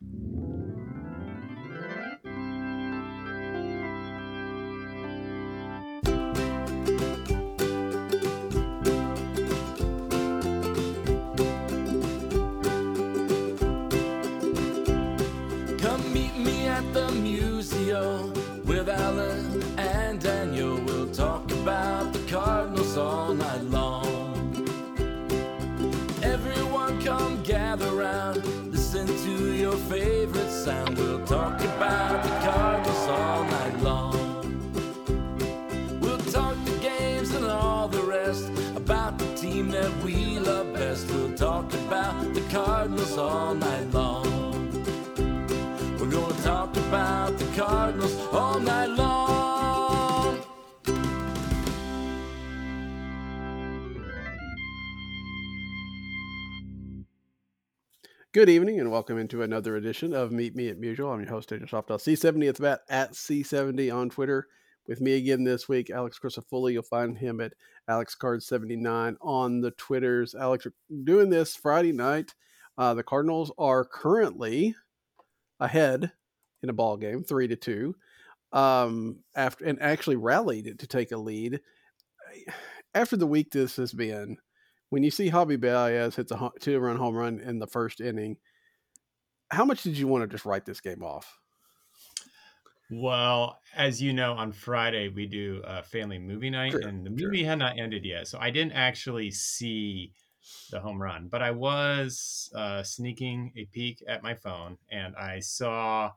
Come meet me at the museum Good evening and welcome into another edition of Meet Me at Musial. I'm your host, Daniel Shoptaw C70 at the bat at C70 on Twitter. With me again this week, Alex Crisafulli. You'll find him at AlexCards79 on the Twitters. Alex, doing this Friday night. Uh, the Cardinals are currently ahead in a ball game, three to two. Um, after and actually rallied to take a lead. After the week this has been, when you see Javi Baez hits a two run home run in the first inning, how much did you want to just write this game off? Well, as you know, on Friday we do a family movie night, Sure, and the sure. movie had not ended yet, so I didn't actually see the home run, but I was uh, sneaking a peek at my phone, and I saw.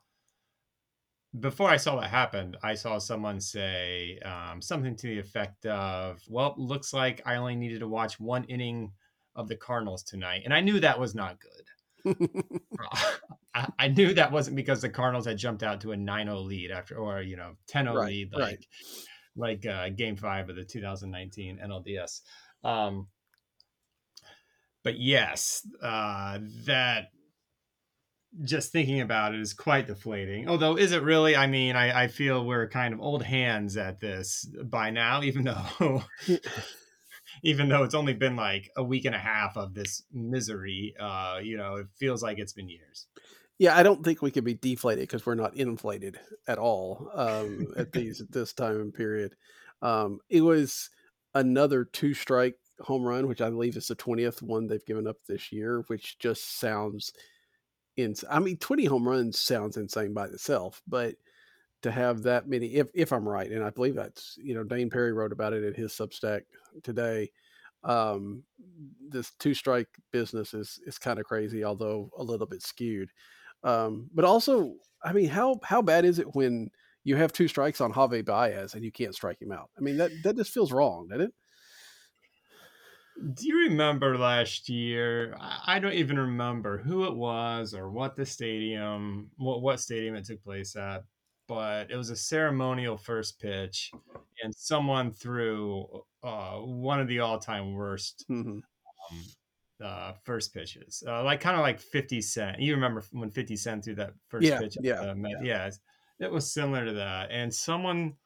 Before I saw what happened, I saw someone say um, something to the effect of, "Well, looks like I only needed to watch one inning of the Cardinals tonight," and I knew that was not good. I, I knew that wasn't because the Cardinals had jumped out to a 9-0 lead after, or you know, 10-0 Right, lead, right. like like uh, Game Five of the 2019 NLDS. Um, but yes, uh, that just thinking about it is quite deflating. Although, is it really? I mean, I, I feel we're kind of old hands at this by now, even though. Even though it's only been like a week and a half of this misery, uh, you know, it feels like it's been years. yeah, I don't think we can be deflated because we're not inflated at all um, at these at this time and period. Um, it was another two strike home run, which I believe is the twentieth one they've given up this year, which just sounds ins. I mean, twenty home runs sounds insane by itself, but to have that many, if if I'm right, and I believe that's you know Dayn Perry wrote about it in his Substack today. Um, this two strike business is is kind of crazy, although a little bit skewed. Um, but also, I mean, how how bad is it when you have two strikes on Javi Baez and you can't strike him out? I mean, that that just feels wrong, doesn't it? Do you remember last year? I don't even remember who it was or what the stadium, what what stadium it took place at, but it was a ceremonial first pitch, and someone threw uh, one of the all-time worst hmm um, uh, first pitches, uh, like kind of like Fifty Cent. You remember when Fifty Cent threw that first Yeah, pitch? at yeah, the yeah. yeah. It was similar to that, and someone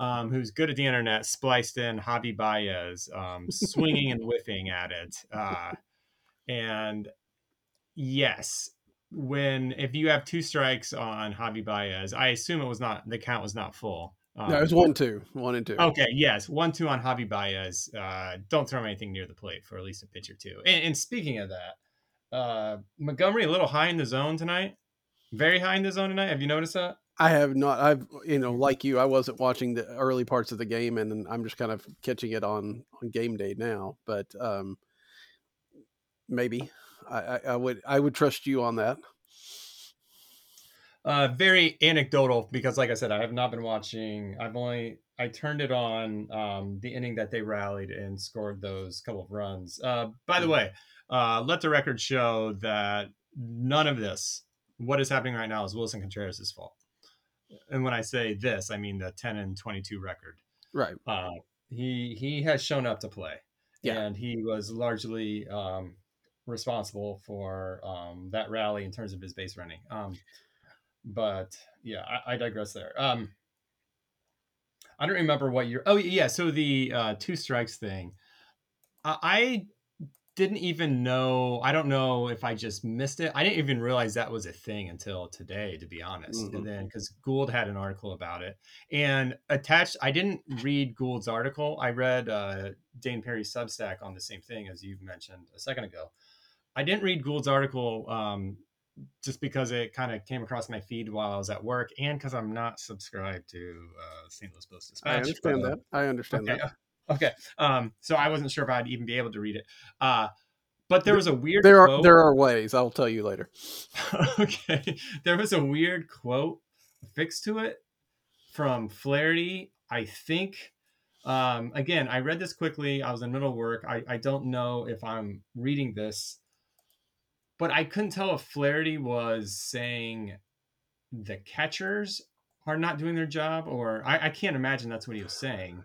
um, who's good at the internet spliced in Javi Baez um, swinging and whiffing at it, uh, and yes. When if you have two strikes on Javi Baez, I assume it was not the count was not full. No, it was Um, one two, one and two. Okay, yes, one two on Javi Baez. Uh, don't throw anything near the plate for at least a pitch or two. And, and speaking of that, uh, Montgomery a little high in the zone tonight. Very high in the zone tonight. Have you noticed that? I have not. I've you know, like you, I wasn't watching the early parts of the game, and I'm just kind of catching it on on game day now. But um, maybe I, I, I would I would trust you on that. Uh, very anecdotal because, like I said, I have not been watching. I've only I turned it on um, the inning that they rallied and scored those couple of runs. Uh, by the way, uh, let the record show that none of this what is happening right now is Willson Contreras' fault. And when I say this, I mean the 10 and 22 record. Right. Uh, he he has shown up to play, Yeah. and he was largely um, responsible for um, that rally in terms of his base running. Um, but yeah, I, I digress there. Um, I don't remember what you're. Oh yeah, so the uh, two strikes thing. I, I didn't even know. I don't know if I just missed it. I didn't even realize that was a thing until today, to be honest. Mhm. And then because Goold had an article about it, and attached, I didn't read Goold's article. I read uh, Dayn Perry's Substack on the same thing as you mentioned a second ago. I didn't read Goold's article um, just because it kind of came across my feed while I was at work, and because I'm not subscribed to uh, St. Louis Post Dispatch. I understand but, uh, that. I understand Okay. that. Okay. Um, so I wasn't sure if I'd even be able to read it. Uh, but there was a weird There are quote. there are ways. I'll tell you later. okay. There was a weird quote fixed to it from Flaherty. I think. Um, again, I read this quickly. I was in middle work. I, I don't know if I'm reading this, but I couldn't tell if Flaherty was saying the catchers are not doing their job, or I, I can't imagine that's what he was saying.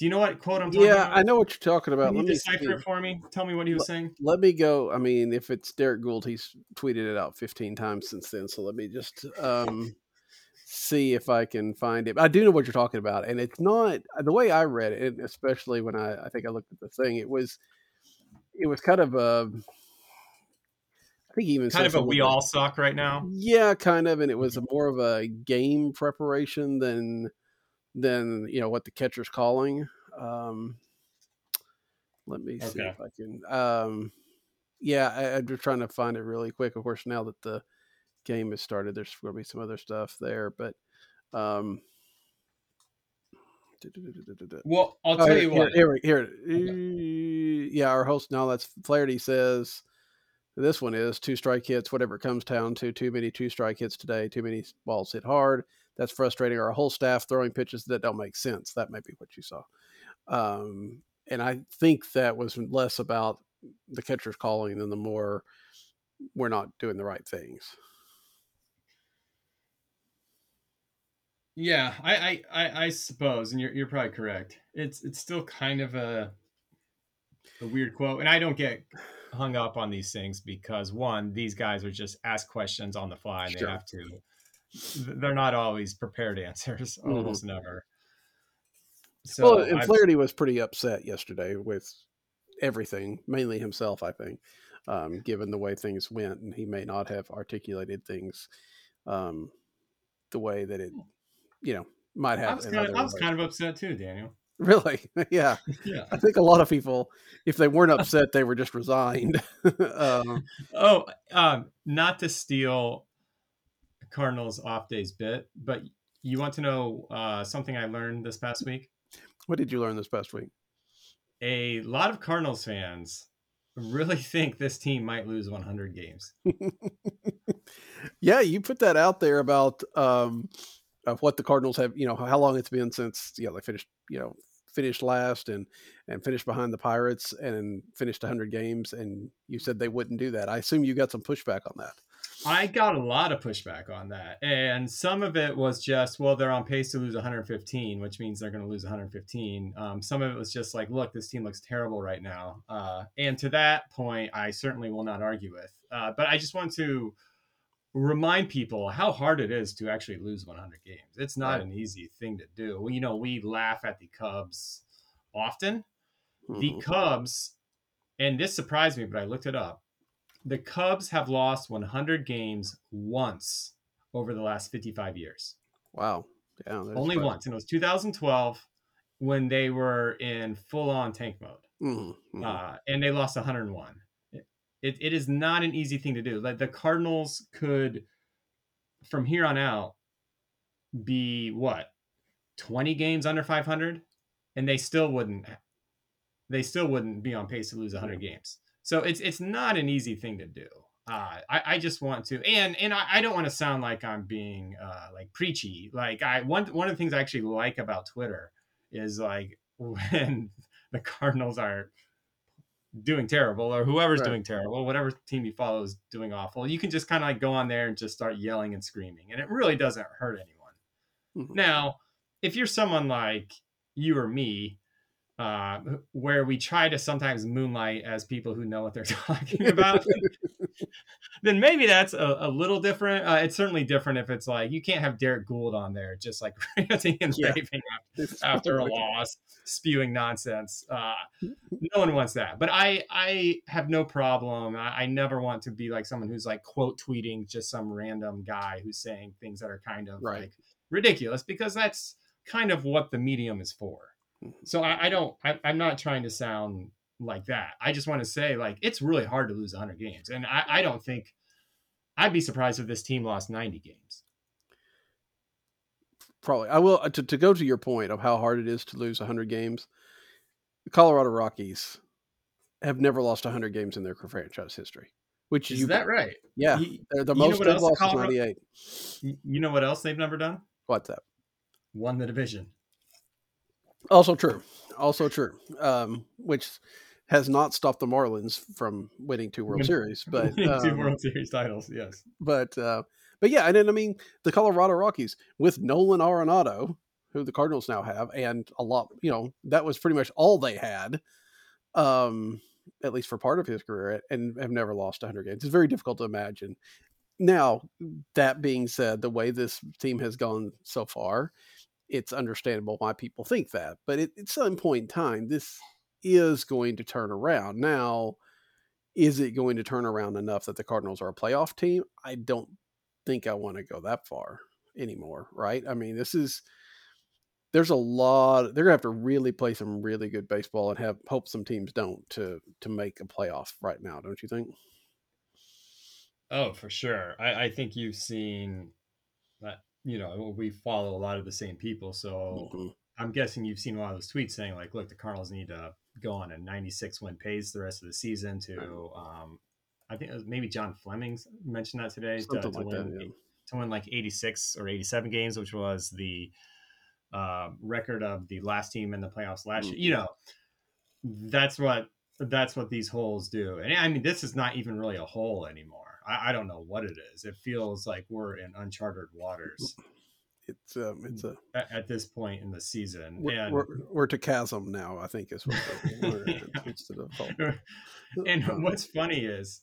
Do you know what quote I'm talking Yeah, about? I know what you're talking about. Can you Let me decipher see. it for me? Tell me what he was saying. Let me go. I mean, if it's Derrick Goold, he's tweeted it out 15 times since then. So let me just um, see if I can find it. I do know what you're talking about, and it's not the way I read it. Especially when I, I think I looked at the thing, it was, it was kind of a. I think he even Kind of a we all suck right now. Yeah, kind of, and it was a more of a game preparation than than you know what the catcher's calling. Um, let me see Okay. if I can. Um, yeah, I, I'm just trying to find it really quick. Of course, now that the game has started, there's going to be some other stuff there, but. Um, Well, I'll Oh, tell here, you what. Here, here, here. yeah, our host now that's Flaherty says this one is two strike hits, whatever it comes down to. Too many two strike hits today. Too many balls hit hard. That's frustrating. Our whole staff throwing pitches that don't make sense. That may be what you saw. Um, and I think that was less about the catcher's calling than the more we're not doing the right things. Yeah, I, I, I, I suppose, and you're, you're probably correct. It's, it's still kind of a, a weird quote, and I don't get hung up on these things because one, these guys are just asked questions on the fly, and Sure. they have to. They're not always prepared answers, Mhm. almost never. So well, and I've- Flaherty was pretty upset yesterday with everything, mainly himself, I think, um, given the way things went, and he may not have articulated things um, the way that it, you know, might I have. was, kind of, I was kind of upset too, Daniel. really, yeah. Yeah. I think a lot of people, if they weren't upset, they were just resigned. um, Oh, um, not to steal Cardinals off days bit, but you want to know uh, something I learned this past week? what did you learn this past week? A lot of Cardinals fans really think this team might lose 100 games. yeah, you put that out there about um, of what the Cardinals have. You know how long it's been since you know they finished. You know finished last and and finished behind the Pirates and finished 100 games. And you said they wouldn't do that. I assume you got some pushback on that. I got a lot of pushback on that. And some of it was just, well, they're on pace to lose 115, which means they're going to lose 115. Um, some of it was just like, look, this team looks terrible right now. Uh, and to that point, I certainly will not argue with. Uh, but I just want to remind people how hard it is to actually lose 100 games. It's not Right. an easy thing to do. You know, we laugh at the Cubs often. The Mhm. Cubs, and this surprised me, but I looked it up. The Cubs have lost 100 games once over the last 55 years. Wow. Yeah. Only quite- once. And it was 2012 when they were in full on tank mode. Mhm, mhm. Uh, and they lost 101. It, it is not an easy thing to do. Like the Cardinals could, from here on out, be what 20 games under 500, and they still wouldn't. They still wouldn't be on pace to lose 100 games. So it's it's not an easy thing to do. Uh, I, I just want to, and and I, I don't want to sound like I'm being uh, like preachy. Like I one one of the things I actually like about Twitter is like when the Cardinals are doing terrible or whoever's Right. doing terrible, whatever team you follow is doing awful, you can just kind of like go on there and just start yelling and screaming. And it really doesn't hurt anyone. Mhm. Now, if you're someone like you or me, uh, where we try to sometimes moonlight as people who know what they're talking about, then maybe that's a, a little different. Uh, it's certainly different if it's like you can't have Derrick Goold on there just like ranting and Yeah. raving after a loss, spewing nonsense. Uh, no one wants that. But I, I have no problem. I, I never want to be like someone who's like quote tweeting just some random guy who's saying things that are kind of Right. like ridiculous because that's kind of what the medium is for. So I, I don't. I, I'm not trying to sound like that. I just want to say like it's really hard to lose 100 games, and I, I don't think I'd be surprised if this team lost 90 games. Probably. I will uh, to, to go to your point of how hard it is to lose 100 games. The Colorado Rockies have never lost 100 games in their franchise history. Which Is you that right? Yeah, You, they're the you know most they've lost Colorado- 98. you know what else they've never done? What's that? Won the division. Also true. Also true. Um, which has not stopped the Marlins from winning two World Series, but Two um, World Series titles. Yes. but uh, but yeah, and then I mean the Colorado Rockies with Nolan Arenado, who the Cardinals now have, and a lot, you know, that was pretty much all they had, um, at least for part of his career, and have never lost 100 games. It's very difficult to imagine. Now, that being said, the way this team has gone so far, it's understandable why people think that. But it, at some point in time, this is going to turn around. Now, is it going to turn around enough that the Cardinals are a playoff team? I don't think I want to go that far anymore, right? I mean, this is there's a lot they're gonna have to really play some really good baseball and have hope some teams don't to to make a playoff right now, don't you think? Oh, for sure. I, I think you've seen that. You know, we follow a lot of the same people, so Mhm. I'm guessing you've seen a lot of those tweets saying like, "Look, the Cardinals need to go on a 96 win pace the rest of the season to." Um, I think maybe John Fleming mentioned that today to, like win that. Yeah. to win like 86 or 87 games, which was the uh, record of the last team in the playoffs last year. You know, that's what that's what these holes do. And I mean, this is not even really a hole anymore. I, I don't know what it is. It feels like we're in uncharted waters It's um it's a at, at this point in the season. we're, and we're, we're to chasm now, I think is what we're in. it's to the and Um, what's funny is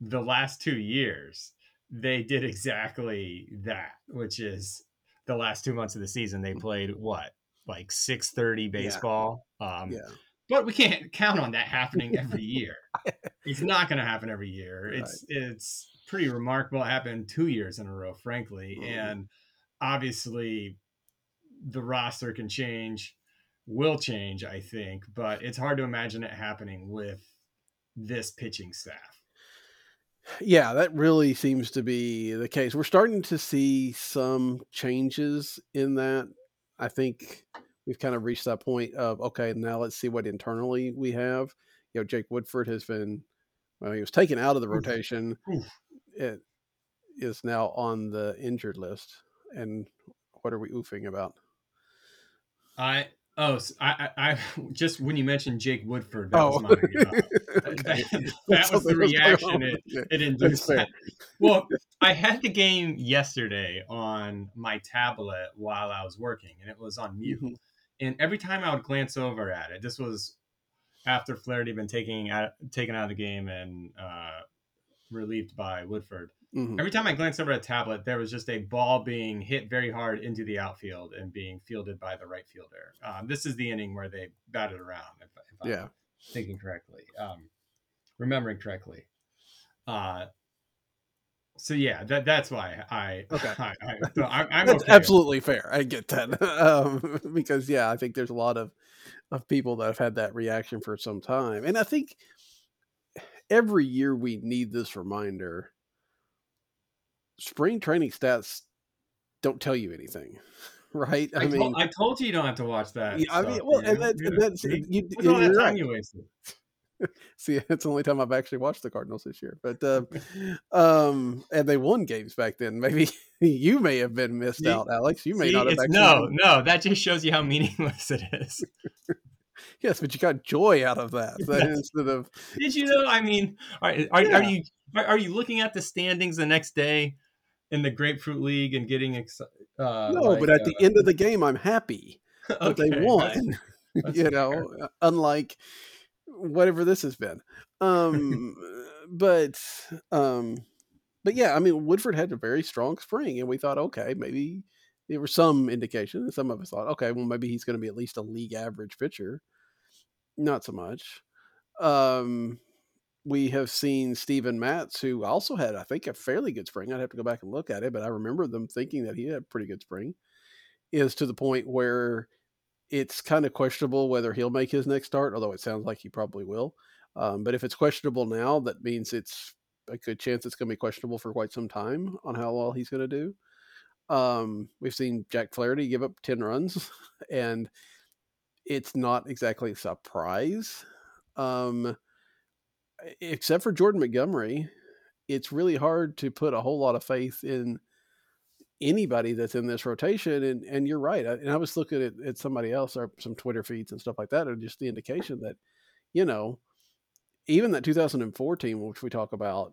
the last two years they did exactly that, which is the last two months of the season they played what like six thirty baseball. Um, yeah. But we can't count on that happening every year. it's not going to happen every year. It's it's pretty remarkable. It happened two years in a row, frankly, Mhm. and obviously the roster can change, will change, I think, but it's hard to imagine it happening with this pitching staff. Yeah, that really seems to be the case. We're starting to see some changes in that. I think we've kind of reached that point of okay, now let's see what internally we have. You know, Jake Woodford has been well, he was taken out of the rotation. It is now on the injured list. And what are we oofing about? I oh I just when you mentioned Jake Woodford, that Oh. was my uh, Okay. that, that was the was reaction it, it induced. well, I had the game yesterday on my tablet while I was working, and it was on mute. And every time I would glance over at it, this was after Flaherty had been taking out, taken out of the game and uh, relieved by Woodford. Mhm. Every time I glanced over at a tablet, there was just a ball being hit very hard into the outfield and being fielded by the right fielder. Um, this is the inning where they batted around, if, if I'm thinking correctly, um, remembering correctly. Uh, so yeah, that that's why I Okay. I, I, so I, I'm That's okay. absolutely fair. I get that. um, because yeah, I think there's a lot of of people that have had that reaction for some time, and I think every year we need this reminder. Spring training stats don't tell you anything, right? I, I mean, told, I told you you don't have to watch that. Yeah, I mean, well, and that's- You- that's- you- you- look that you're time right. you wasted. see, it's the only time I've actually watched the Cardinals this year. But uh, um, and they won games back then. Maybe you may have been missed See- out, Alex. You may See, not have actually. no, no, that just shows you how meaningless it is. Yes, but you got joy out of that, that Yes. instead of Did you know? I mean, are, are, are you are, are you looking at the standings the next day in the Grapefruit League and getting excited? Uh, no. like, but at the end of the game, I'm happy uh, that they won. you know, uh, unlike whatever this has been. Um, but um, but yeah, I mean, Woodford had a very strong spring, and we thought, okay, maybe there was some indication. and Some of us thought, okay, well, maybe he's going to be at least a league average pitcher. Not so much. Um, we have seen Steven Matz, who also had, I think, a fairly good spring. I'd have to go back and look at it, but I remember them thinking that he had a pretty good spring. Is to the point where it's kind of questionable whether he'll make his next start, although it sounds like he probably will. Um, but if it's questionable now, that means it's a good chance it's going to be questionable for quite some time on how well he's going to do. Um, we've seen Jack Flaherty give up 10 runs, and it's not exactly a surprise. Um, except for Jordan Montgomery, it's really hard to put a whole lot of faith in anybody that's in this rotation. And and you're right. I, and I was looking at, at somebody else or some Twitter feeds and stuff like that, and just the indication that, you know, even that 2014, which we talk about,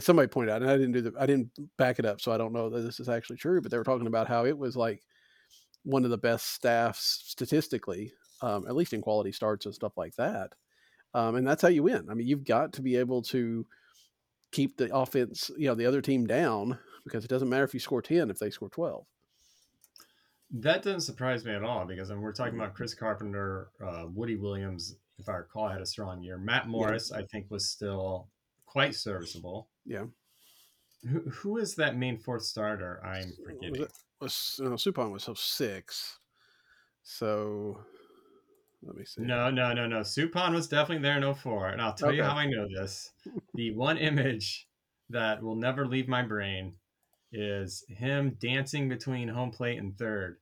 somebody pointed out, and I didn't do the, I didn't back it up, so I don't know that this is actually true, but they were talking about how it was like one of the best staffs statistically, um, at least in quality starts and stuff like that. Um, and that's how you win. I mean, you've got to be able to keep the offense, you know, the other team down because it doesn't matter if you score 10 if they score 12. That doesn't surprise me at all because we're talking about Chris Carpenter, uh, Woody Williams, if I recall, had a strong year. Matt Morris, I think, was still quite serviceable. Yeah. Who, who is that main fourth starter? I'm Was forgetting. it- was no, Suppan was so six. So let me see. No, no, no, no. Suppan was definitely there in 04. And I'll tell you how I know this. The one image that will never leave my brain is him dancing between home plate and third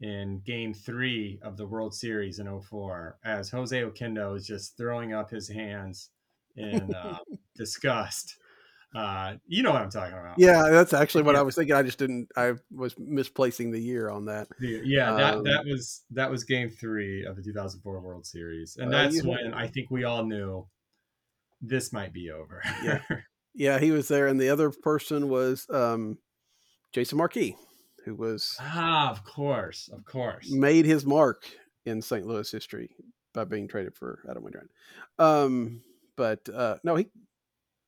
in game three of the World Series in 04 as Jose Oquendo is just throwing up his hands in uh, disgust. Uh, you know what I'm talking about. Yeah, that's actually what Yeah. I was thinking. I just didn't. I was misplacing the year on that. Yeah, that, Um, that was that was game three of the 2004 World Series, and Uh, that's you- when I think we all knew this might be over. Yeah. Yeah, he was there, and the other person was um, Jason Marquis, who was ah, of course, of course. made his mark in St. Louis history by being traded for Adam Wainwright. Um, but uh, no, he,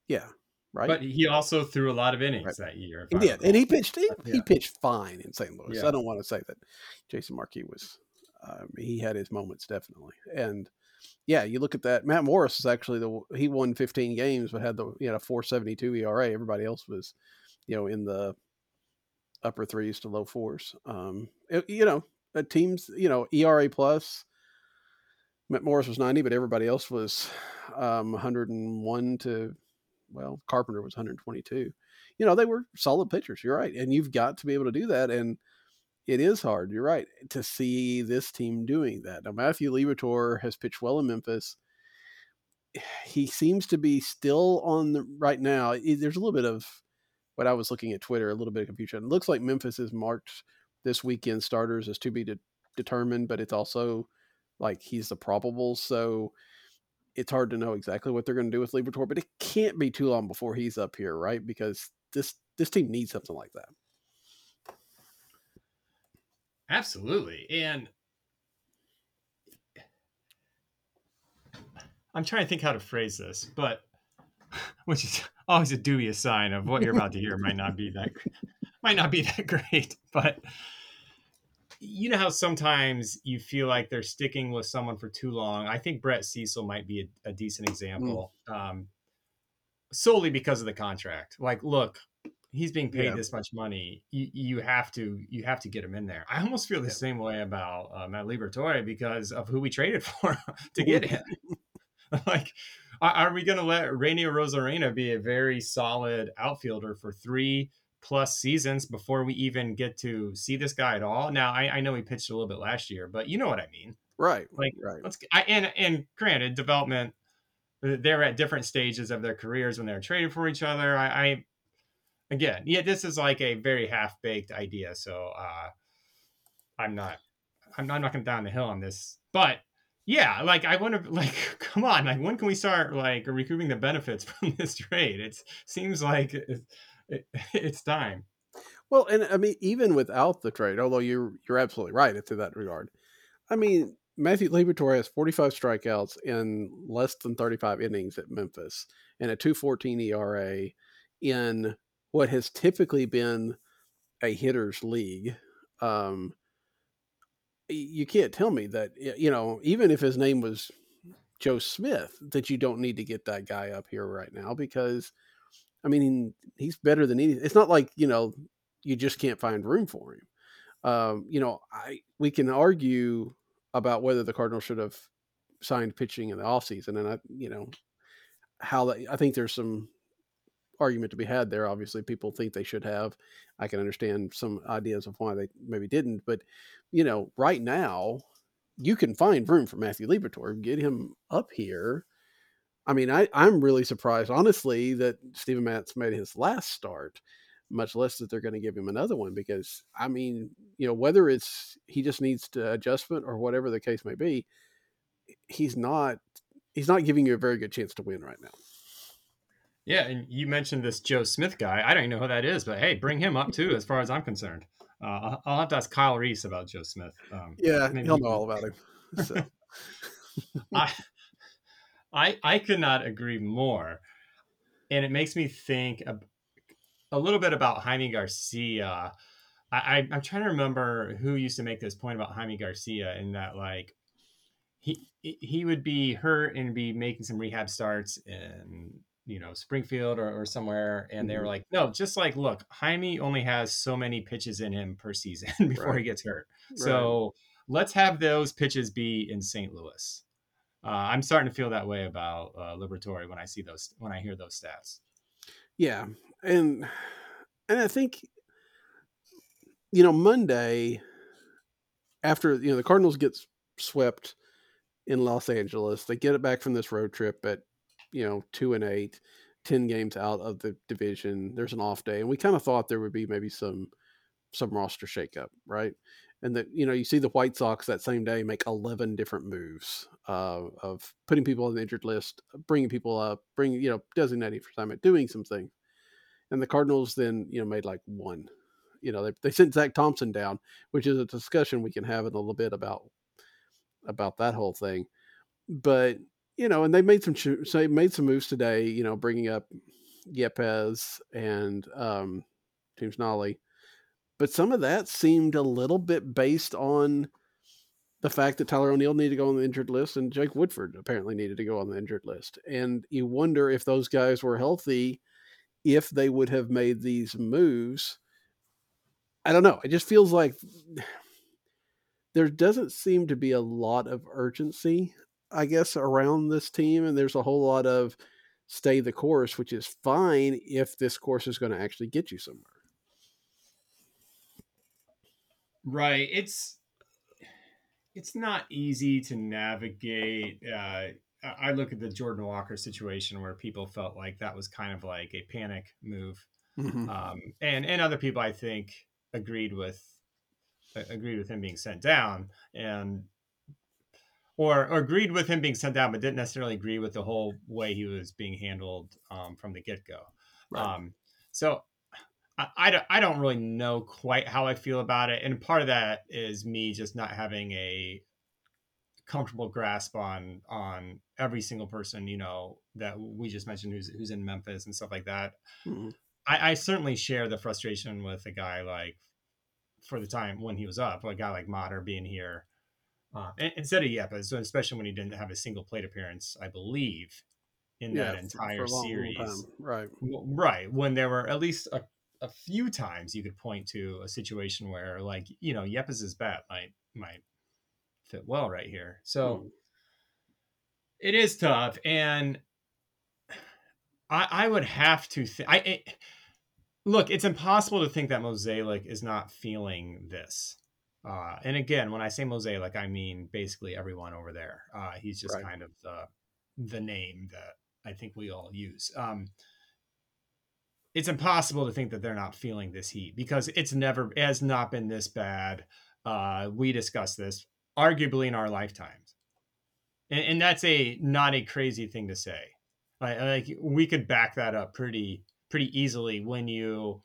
yeah, right. But he also threw a lot of innings Right. that year. he did, and he pitched. He, he pitched fine in St. Louis. Yeah. I don't want to say that Jason Marquis was. Um, he had his moments definitely, and yeah, you look at that. Matt Morris is actually the he won 15 games, but had the you know 4.72 ERA. Everybody else was, you know, in the upper threes to low fours. Um, it- you know, uh, teams, you know, ERA plus. Matt Morris was 90, but everybody else was um, 101 to, well, Carpenter was 122. You know, they were solid pitchers. You're right. And you've got to be able to do that. And it is hard. You're right to see this team doing that. Now, Matthew Liberatore has pitched well in Memphis. He seems to be still on the right now. There's a little bit of what I was looking at Twitter, a little bit of confusion. It looks like Memphis has marked this weekend starters as to be de- determined, but it's also like he's the probable. So it's hard to know exactly what they're going to do with Liberatore, but it can't be too long before he's up here, right? Because this this team needs something like that. Absolutely. And I'm trying to think how to phrase this, but which is always a dubious sign of what you're about to hear might not be that might not be that great. But you know how sometimes you feel like they're sticking with someone for too long. I think Brett Cecil might be a, a decent example, um, solely because of the contract. Like, look, he's being paid Yeah. this much money. You, you have to you have to get him in there. I almost feel the Yeah. same way about uh, Matt Liberatore because of who we traded for to get him. like, are, we going to let Randy Arozarena be a very solid outfielder for three plus seasons before we even get to see this guy at all? Now, I, I know he pitched a little bit last year, but you know what I mean. Right. Like, right. Let's I, and and granted, development they're at different stages of their careers when they're traded for each other. I, I again, yeah, this is like a very half baked idea, so uh, I'm not I'm not knocking down the hill on this, but yeah, like I want to, like, come on, like when can we start like recouping the benefits from this trade? It seems like it, it, it's time. Well, and I mean, even without the trade, although you're you're absolutely right to that regard. I mean, Matthew Liberatore has 45 strikeouts in less than 35 innings at Memphis and a 2.14 ERA in what has typically been a hitter's league. Um, you can't tell me that you know even if his name was Joe Smith that you don't need to get that guy up here right now because I mean he's better than any. It's not like you know you just can't find room for him. Um, you know, I we can argue about whether the Cardinals should have signed pitching in the offseason and I you know how that I think there's some argument to be had there. Obviously, people think they should have. I can understand some ideas of why they maybe didn't, but you know, right now you can find room for Matthew Liberatore, get him up here. I mean, I, I'm really surprised, honestly, that Steven Matz made his last start, much less that they're going to give him another one. Because I mean, you know, whether it's he just needs to adjustment or whatever the case may be, he's not he's not giving you a very good chance to win right now. Yeah, and you mentioned this Joe Smith guy. I don't even know who that is, but hey, bring him up too, as far as I'm concerned. Uh, I'll have to ask Kyle Reis about Joe Smith. Um, yeah, he'll know all about him. So. I, I, I could not agree more, and it makes me think a, a little bit about Jaime Garcia. I, I, I'm trying to remember who used to make this point about Jaime Garcia, in that like he he would be hurt and be making some rehab starts and you know Springfield or, or somewhere, and they were mm-hmm. like, no, just like look, Jaime only has so many pitches in him per season before right. he gets hurt. Right. So let's have those pitches be in St. Louis. Uh, I'm starting to feel that way about uh, Liberatore when I see those when I hear those stats. Yeah, and and I think you know Monday after you know the Cardinals get swept in Los Angeles, they get it back from this road trip at you know, two and eight, 10 games out of the division. There's an off day. And we kind of thought there would be maybe some some roster shakeup, right? And that, you know, you see the White Sox that same day make 11 different moves uh, of putting people on the injured list, bringing people up, bringing, you know, designating for assignment, doing some things. And the Cardinals then, you know, made like one. You know, they, they sent Zach Thompson down, which is a discussion we can have in a little bit about about that whole thing. But you know, and they made some so they made some moves today. You know, bringing up Yepez and um, James Naile, but some of that seemed a little bit based on the fact that Tyler O'Neill needed to go on the injured list and Jake Woodford apparently needed to go on the injured list. And you wonder if those guys were healthy, if they would have made these moves. I don't know. It just feels like there doesn't seem to be a lot of urgency I guess, around this team. And there's a whole lot of stay the course, which is fine if this course is going to actually get you somewhere. Right. It's it's not easy to navigate. Uh, I look at the Jordan Walker situation where people felt like that was kind of like a panic move, mm-hmm. um, and and other people I think agreed with agreed with him being sent down. And or, or, agreed with him being sent down, but didn't necessarily agree with the whole way he was being handled um, from the get go. Right. Um, so I, I, don't, I don't really know quite how I feel about it. And part of that is me just not having a comfortable grasp on on every single person you know that we just mentioned who's who's in Memphis and stuff like that. Mm-hmm. I, I certainly share the frustration with a guy like for the time when he was up, a guy like Motter being here uh, instead of Yepez, so especially when he didn't have a single plate appearance, I believe, in yeah, that entire long, series. Long right. Right. When there were at least a, a few times you could point to a situation where, like, you know, Yepez's bat might might fit well right here. So hmm. it is tough. And I, I would have to think. I it, look. It's impossible to think that Mozeliak is not feeling this. Uh, and again, when I say Mozeliak, I mean basically everyone over there. Uh, he's just right. kind of the the name that I think we all use. Um, it's impossible to think that they're not feeling this heat because it's never it has not been this bad. Uh, we discussed this arguably in our lifetimes. and, and that's a not a crazy thing to say. Like, like we could back that up pretty pretty easily when you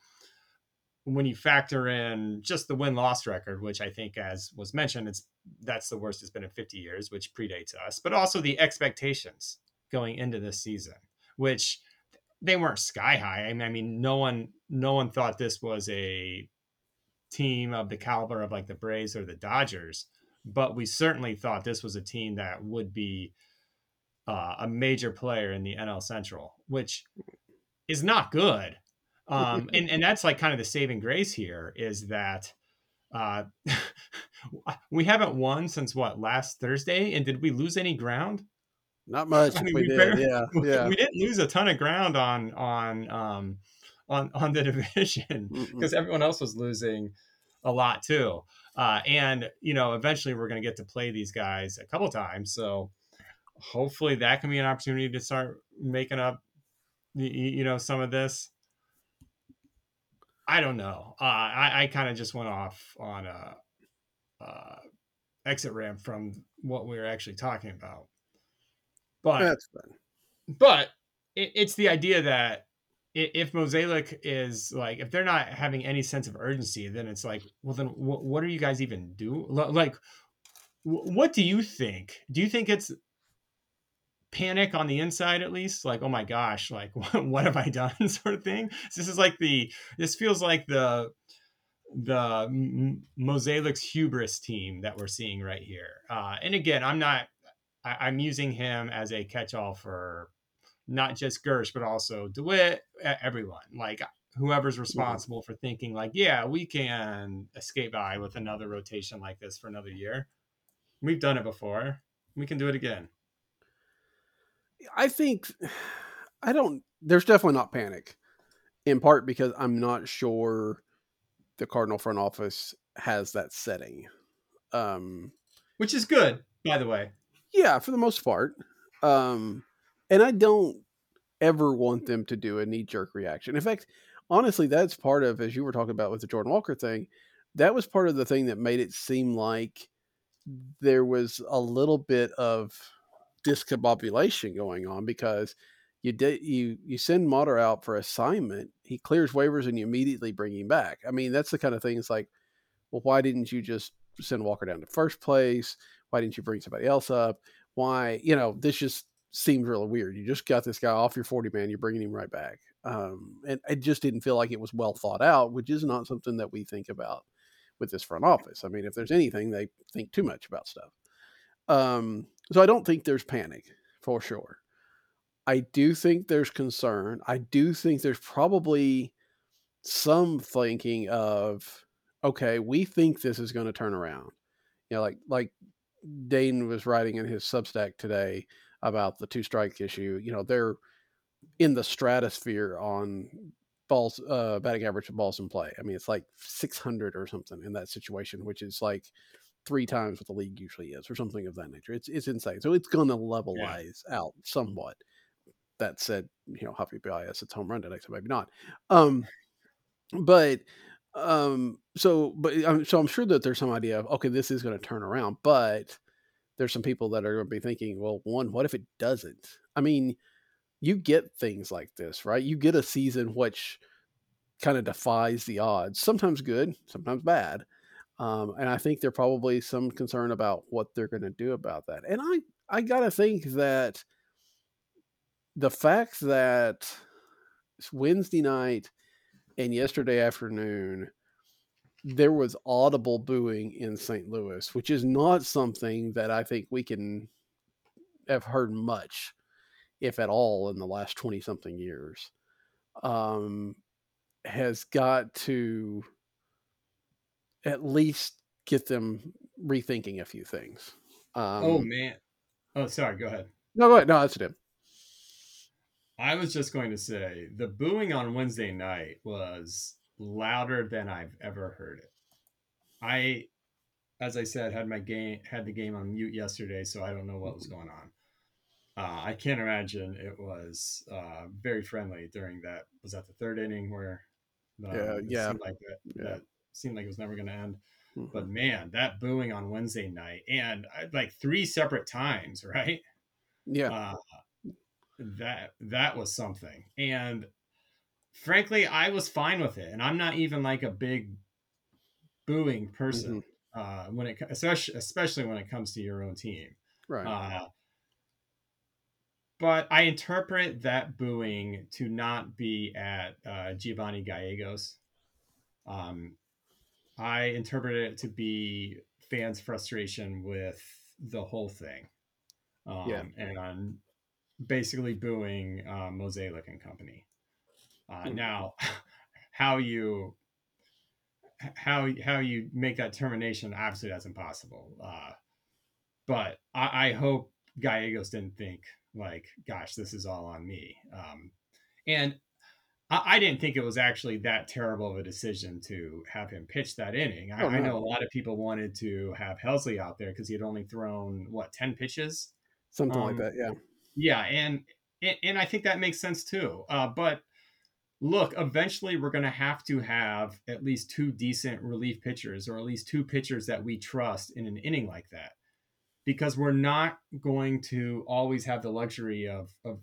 when you factor in just the win loss record, which I think, as was mentioned, it's that's the worst it's been in 50 years, which predates us, but also the expectations going into this season, which they weren't sky high. I mean, I mean, no one no one thought this was a team of the caliber of like the Braves or the Dodgers, but we certainly thought this was a team that would be uh, a major player in the NL Central, which is not good. Um, and, and that's like kind of the saving grace here is that uh, we haven't won since what last Thursday. And did we lose any ground? Not much. I mean, we, we, did. Barely, yeah, yeah. We didn't lose a ton of ground on on um, on on the division because everyone else was losing a lot too. Uh, and you know, eventually we're going to get to play these guys a couple times. So hopefully that can be an opportunity to start making up, you know, some of this. I don't know. Uh, I, I kind of just went off on a, a, exit ramp from what we were actually talking about. But that's. But it, it's the idea that if Mozeliak is like, if they're not having any sense of urgency, then it's like, well, then what, what are you guys even do? Like, what do you think? Do you think it's panic on the inside at least like oh my gosh like what, have i done sort of thing so this is like the this feels like the the Mozeliak's hubris team that we're seeing right here uh, and again i'm not I, am using him as a catch-all for not just Girsch but also DeWitt, everyone. Like whoever's responsible for thinking, like, yeah, we can escape by with another rotation like this for another year. We've done it before. We can do it again. I think I don't. There's definitely not panic, in part because I'm not sure the Cardinal front office has that setting. Um, which is good, by the way. Yeah, for the most part. Um, and I don't ever want them to do a knee jerk reaction. In fact, honestly, that's part of as you were talking about with the Jordan Walker thing. That was part of the thing that made it seem like there was a little bit of discombobulation going on because you did you you send Motter out for assignment, he clears waivers and you immediately bring him back. I mean, that's the kind of thing. It's like, well, why didn't you just send Walker down to first place? Why didn't you bring somebody else up? Why, you know, this just seems really weird. You just got this guy off your 40 man, you're bringing him right back. Um, and it just didn't feel like it was well thought out, which is not something that we think about with this front office. I mean, if there's anything, they think too much about stuff. Um, so I don't think there's panic for sure. I do think there's concern. I do think there's probably some thinking of, okay, we think this is going to turn around. You know, like like Dayn was writing in his Substack today about the two strike issue. You know, they're in the stratosphere on balls, uh, batting average of balls in play. I mean, it's like 600 or something in that situation, which is like three times what the league usually is, or something of that nature. It's it's insane. So it's going to levelize yeah. out somewhat. That said, you know, Javi Baez its home run today, so maybe not. Um, but um, so but um, so I'm sure that there's some idea of okay, this is going to turn around, but there's some people that are going to be thinking, well, one, what if it doesn't? I mean, you get things like this, right? You get a season which kind of defies the odds, sometimes good, sometimes bad. Um, and I think there's probably some concern about what they're going to do about that. And I, I got to think that the fact that Wednesday night and yesterday afternoon, there was audible booing in St. Louis, which is not something that I think we can have heard much, if at all, in the last 20 something years, um, has got to at least get them rethinking a few things. Oh, um, oh man! Oh, sorry. Go ahead. No, go ahead. No, that's it. I was just going to say the booing on Wednesday night was louder than I've ever heard it. I, as I said, had my game had the game on mute yesterday, so I don't know what was going on. Uh, I can't imagine it was uh, very friendly during that. Was that the third inning where? Um, yeah, yeah. Like that, yeah. that seemed like it was never going to end. But Mhm. man, that booing on Wednesday night and uh, like three separate times, right? yeah, Uh, that that was something. And frankly, I was fine with it. And I'm not even like a big booing person uh, when it especially especially when it comes to your own team. right. Uh, but I interpret that booing to not be at uh, Giovanni Gallegos. Um, I interpret it to be fans' frustration with the whole thing. Um, Yeah. And basically booing uh, Mozeliak and Company. Uh, Mhm. Now, how you how how you make that termination obviously that's impossible uh but i i hope gallegos didn't think like gosh this is all on me um and I, I didn't think it was actually that terrible of a decision to have him pitch that inning. I, Oh, I know a lot of people wanted to have Helsley out there because he had only thrown what ten pitches. Something um, like that. Yeah. Yeah, and and, and I think that makes sense too. Uh, but look, eventually we're going to have to have at least two decent relief pitchers, or at least two pitchers that we trust in an inning like that, because we're not going to always have the luxury of of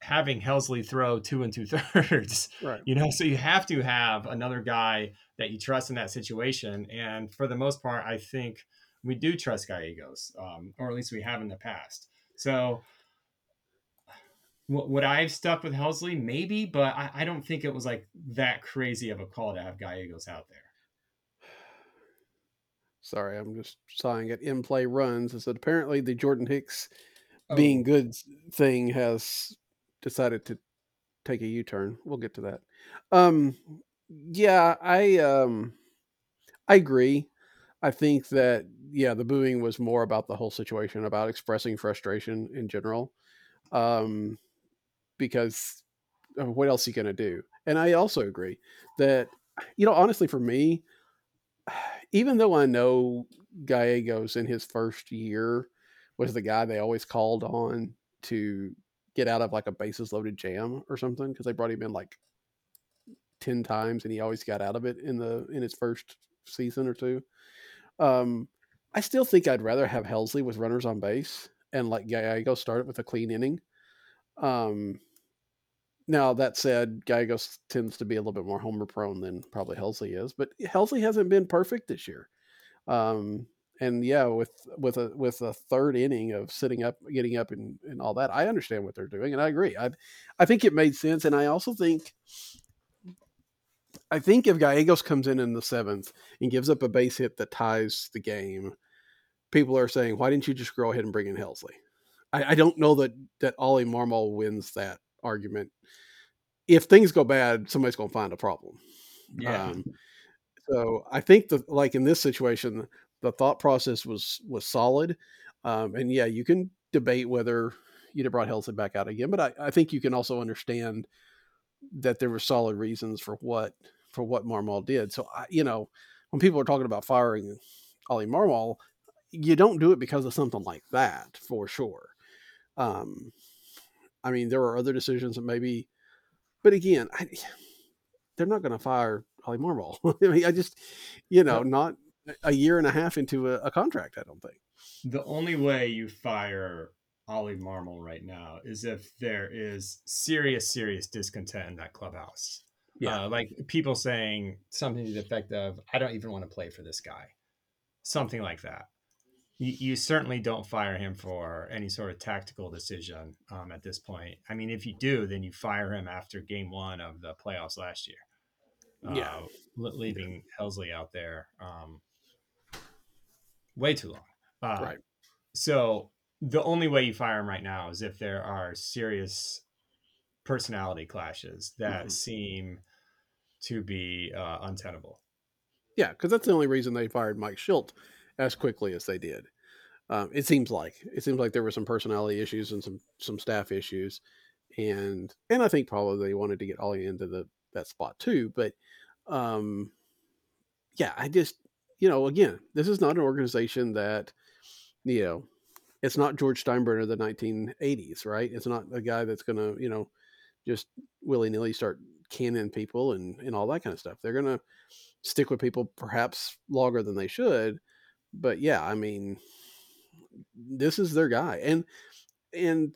having Helsley throw two and two thirds. Right. You know, so you have to have another guy that you trust in that situation. And for the most part, I think we do trust Gallegos, um, or at least we have in the past. So w- would I have stuck with Helsley? Maybe, but I, I don't think it was like that crazy of a call to have Gallegos out there. Sorry, I'm just sighing at in play runs. Is that apparently the Jordan Hicks Oh. being good thing has decided to take a U-turn. We'll get to that. Um, yeah, I um, I agree. I think that yeah, the booing was more about the whole situation, about expressing frustration in general, um, because what else are you to do? And I also agree that you know, honestly, for me, even though I know Gallegos in his first year was the guy they always called on to get out of like a bases loaded jam or something because they brought him in like 10 times and he always got out of it in the in his first season or two. Um i still think i'd rather have helsley with runners on base and like gallegos start it with a clean inning. Um now that said gallegos tends to be a little bit more homer prone than probably helsley is but helsley hasn't been perfect this year. Um and yeah, with with a with a third inning of sitting up, getting up, and, and all that, I understand what they're doing, and I agree. I I think it made sense, and I also think I think if Gallegos comes in in the seventh and gives up a base hit that ties the game, people are saying, "Why didn't you just go ahead and bring in Helsley?" I, I don't know that that Ollie Marmol wins that argument. If things go bad, somebody's going to find a problem. Um, so I think that, like in this situation, the thought process was was solid, um, and yeah, you can debate whether you'd have brought Helsley back out again, but I, I think you can also understand that there were solid reasons for what for what Marmol did. So I, you know, when people are talking about firing Ollie Marmol, you don't do it because of something like that for sure. Um, I mean, there are other decisions that maybe, but again, I, they're not going to fire Ollie Marmol. I mean, I just, you know, not a year and a half into a, a contract. I don't think. The only way you fire Ollie Marmol right now is if there is serious, serious discontent in that clubhouse. Uh, like people saying something to the effect of, I don't even want to play for this guy. Something like that. You, you certainly don't fire him for any sort of tactical decision um, at this point. I mean, if you do, then you fire him after game one of the playoffs last year. Yeah. Uh, le- leaving Helsley out there um, way too long. Uh, Right. So the only way you fire him right now is if there are serious personality clashes that Mhm. seem to be uh, untenable. Yeah, because that's the only reason they fired Mike Shildt as quickly as they did. Um, it seems like it seems like there were some personality issues and some some staff issues, and and I think probably they wanted to get Ollie into the that spot too. But um, yeah, I just you know again, this is not an organization that you know it's not George Steinbrenner of the 1980s, right? It's not a guy that's going to you know just willy nilly start canning people and and all that kind of stuff. They're gonna stick with people perhaps longer than they should, but yeah, I mean, this is their guy, and and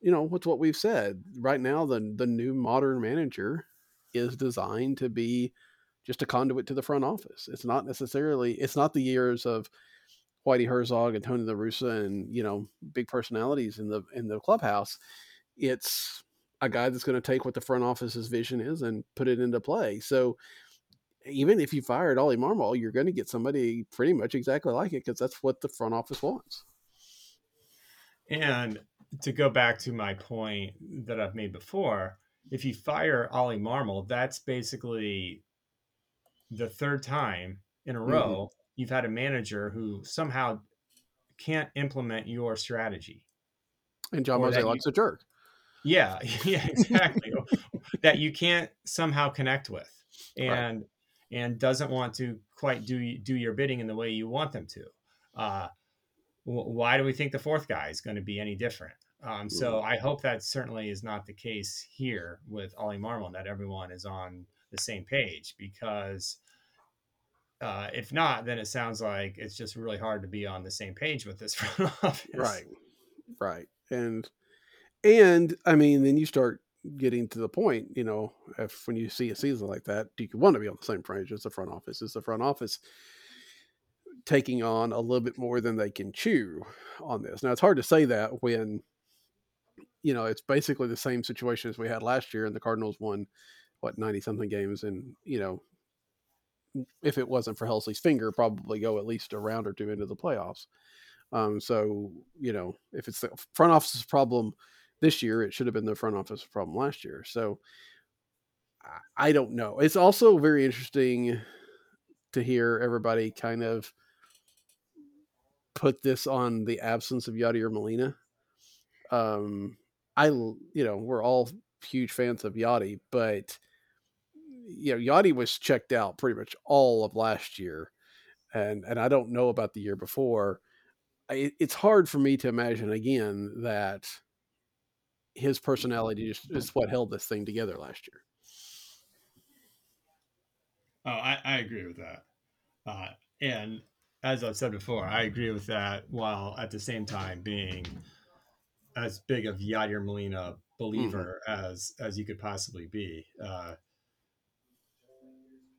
you know what's what we've said right now. The the new modern manager is designed to be just a conduit to the front office. It's not necessarily it's not the years of Whitey Herzog and Tony La Russa and you know big personalities in the in the clubhouse. It's a guy that's going to take what the front office's vision is and put it into play. So even if you fired Ollie Marmol, you're going to get somebody pretty much exactly like it because that's what the front office wants. And to go back to my point that I've made before, if you fire Ollie Marmol, that's basically the third time in a mm-hmm. row mm-hmm. you've had a manager who somehow can't implement your strategy. And John Mozeliak's a jerk. Yeah, yeah, exactly. that you can't somehow connect with, and right. and doesn't want to quite do do your bidding in the way you want them to. Uh, why do we think the fourth guy is going to be any different? Um, so mm-hmm. I hope that certainly is not the case here with Ollie Marmol, that everyone is on the same page because uh, if not, then it sounds like it's just really hard to be on the same page with this front office. Right, right, and and I mean, then you start getting to the point, you know, if when you see a season like that, do you want to be on the same page as the front office? Is the front office taking on a little bit more than they can chew on this? Now, it's hard to say that when you know it's basically the same situation as we had last year, and the Cardinals won what ninety something games, and you know if it wasn't for Helsley's finger, probably go at least a round or two into the playoffs. Um, so you know, if it's the front office's problem this year, it should have been the front office problem last year. So I don't know. It's also very interesting to hear everybody kind of put this on the absence of Yadier Molina. Um, I, you know, we're all huge fans of Yadi, but you know, Yadi was checked out pretty much all of last year, and and I don't know about the year before. I, it's hard for me to imagine again that his personality just is what held this thing together last year. Oh, I, I agree with that. Uh, and as I've said before, I agree with that while at the same time being as big of Yadier Molina mm-hmm. believer mm-hmm. as as you could possibly be. Uh,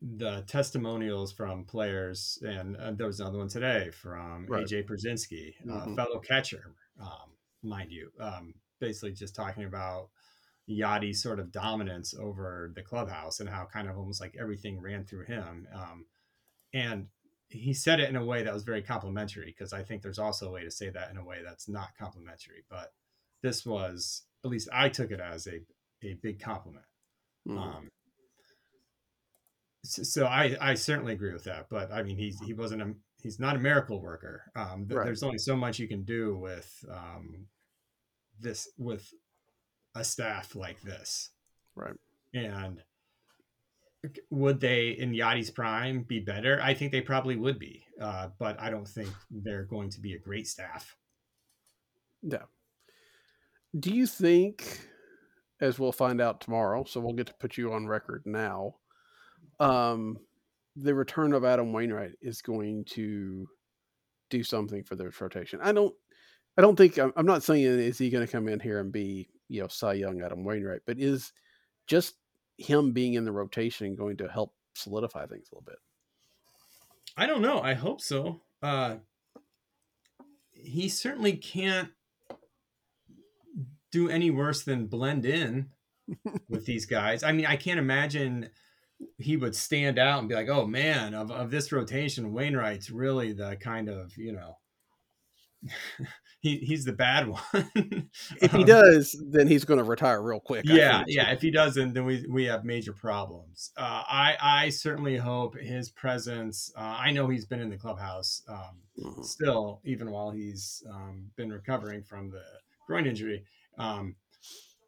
the testimonials from players, and uh, there was another one today from right. AJ Pierzynski, mm-hmm. fellow catcher, um, mind you, um, basically just talking about Yadi's sort of dominance over the clubhouse and how kind of almost like everything ran through him. Um, and he said it in a way that was very complimentary because I think there's also a way to say that in a way that's not complimentary. But this was, at least I took it as a, a big compliment. Mm-hmm. Um, so I, I certainly agree with that. But I mean, he's, he wasn't a, he's not a miracle worker. Um, right. There's only so much you can do with um, this with a staff like this. Right. And would they in Yadi's prime be better? I think they probably would be, uh, but I don't think they're going to be a great staff. No. Do you think, as we'll find out tomorrow, so we'll get to put you on record now, um, the return of Adam Wainwright is going to do something for their rotation? I don't I don't think I'm, I'm not saying is he going to come in here and be you know Cy Young Adam Wainwright, but is just him being in the rotation going to help solidify things a little bit? I don't know. I hope so. Uh, he certainly can't do any worse than blend in with these guys. I mean, I can't imagine he would stand out and be like, "Oh man, of, of this rotation, Wainwright's really the kind of you know he he's the bad one. if he um, does, then he's going to retire real quick. Yeah, yeah. If he doesn't, then we we have major problems. Uh, I I certainly hope his presence. Uh, I know he's been in the clubhouse um, mm-hmm. still, even while he's um, been recovering from the groin injury. Um,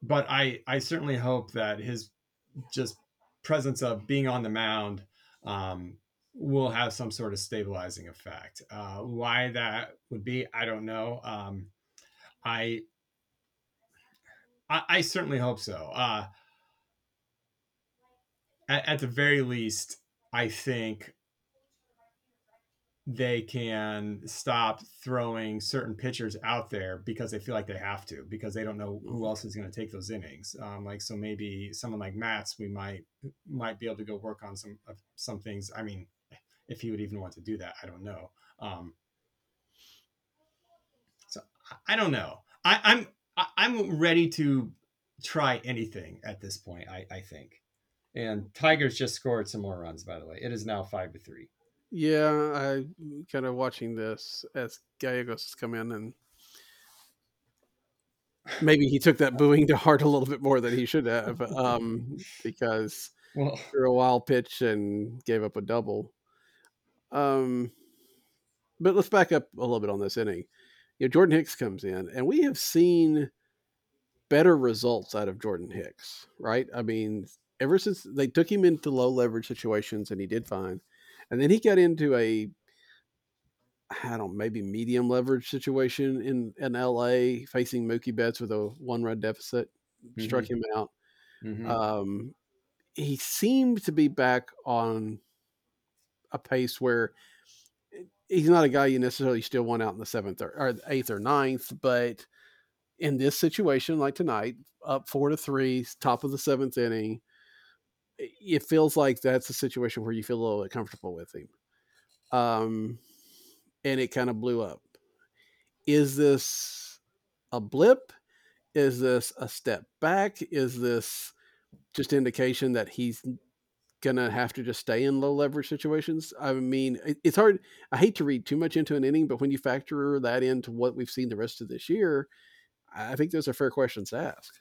but I I certainly hope that his just presence of being on the mound um, will have some sort of stabilizing effect. Uh, why that would be, I don't know. Um, I, I, I certainly hope so. Uh, at, at the very least, I think they can stop throwing certain pitchers out there because they feel like they have to because they don't know who else is going to take those innings. Um, like so, maybe someone like Matz, we might might be able to go work on some some things. I mean, if he would even want to do that, I don't know. Um, so I don't know. I, I'm I'm ready to try anything at this point. I, I think. And Tigers just scored some more runs. By the way, it is now five to three. Yeah, I kind of watching this as Gallegos has come in and maybe he took that booing to heart a little bit more than he should have um, because well, threw a wild pitch and gave up a double. Um, but let's back up a little bit on this inning. You know, Jordan Hicks comes in, and we have seen better results out of Jordan Hicks, right? I mean, ever since they took him into low leverage situations and he did fine, and then he got into a I don't know, maybe medium leverage situation in in LA facing Mookie Betts with a one run deficit, mm-hmm. struck him out. Mm-hmm. Um, he seemed to be back on a pace where he's not a guy you necessarily still want out in the seventh or, or eighth or ninth, but in this situation like tonight, up four to three, top of the seventh inning, it feels like that's a situation where you feel a little bit comfortable with him. Um, and it kind of blew up. Is this a blip? Is this a step back? Is this just indication that he's gonna have to just stay in low leverage situations? I mean, it's hard. I hate to read too much into an inning, but when you factor that into what we've seen the rest of this year, I think those are fair questions to ask.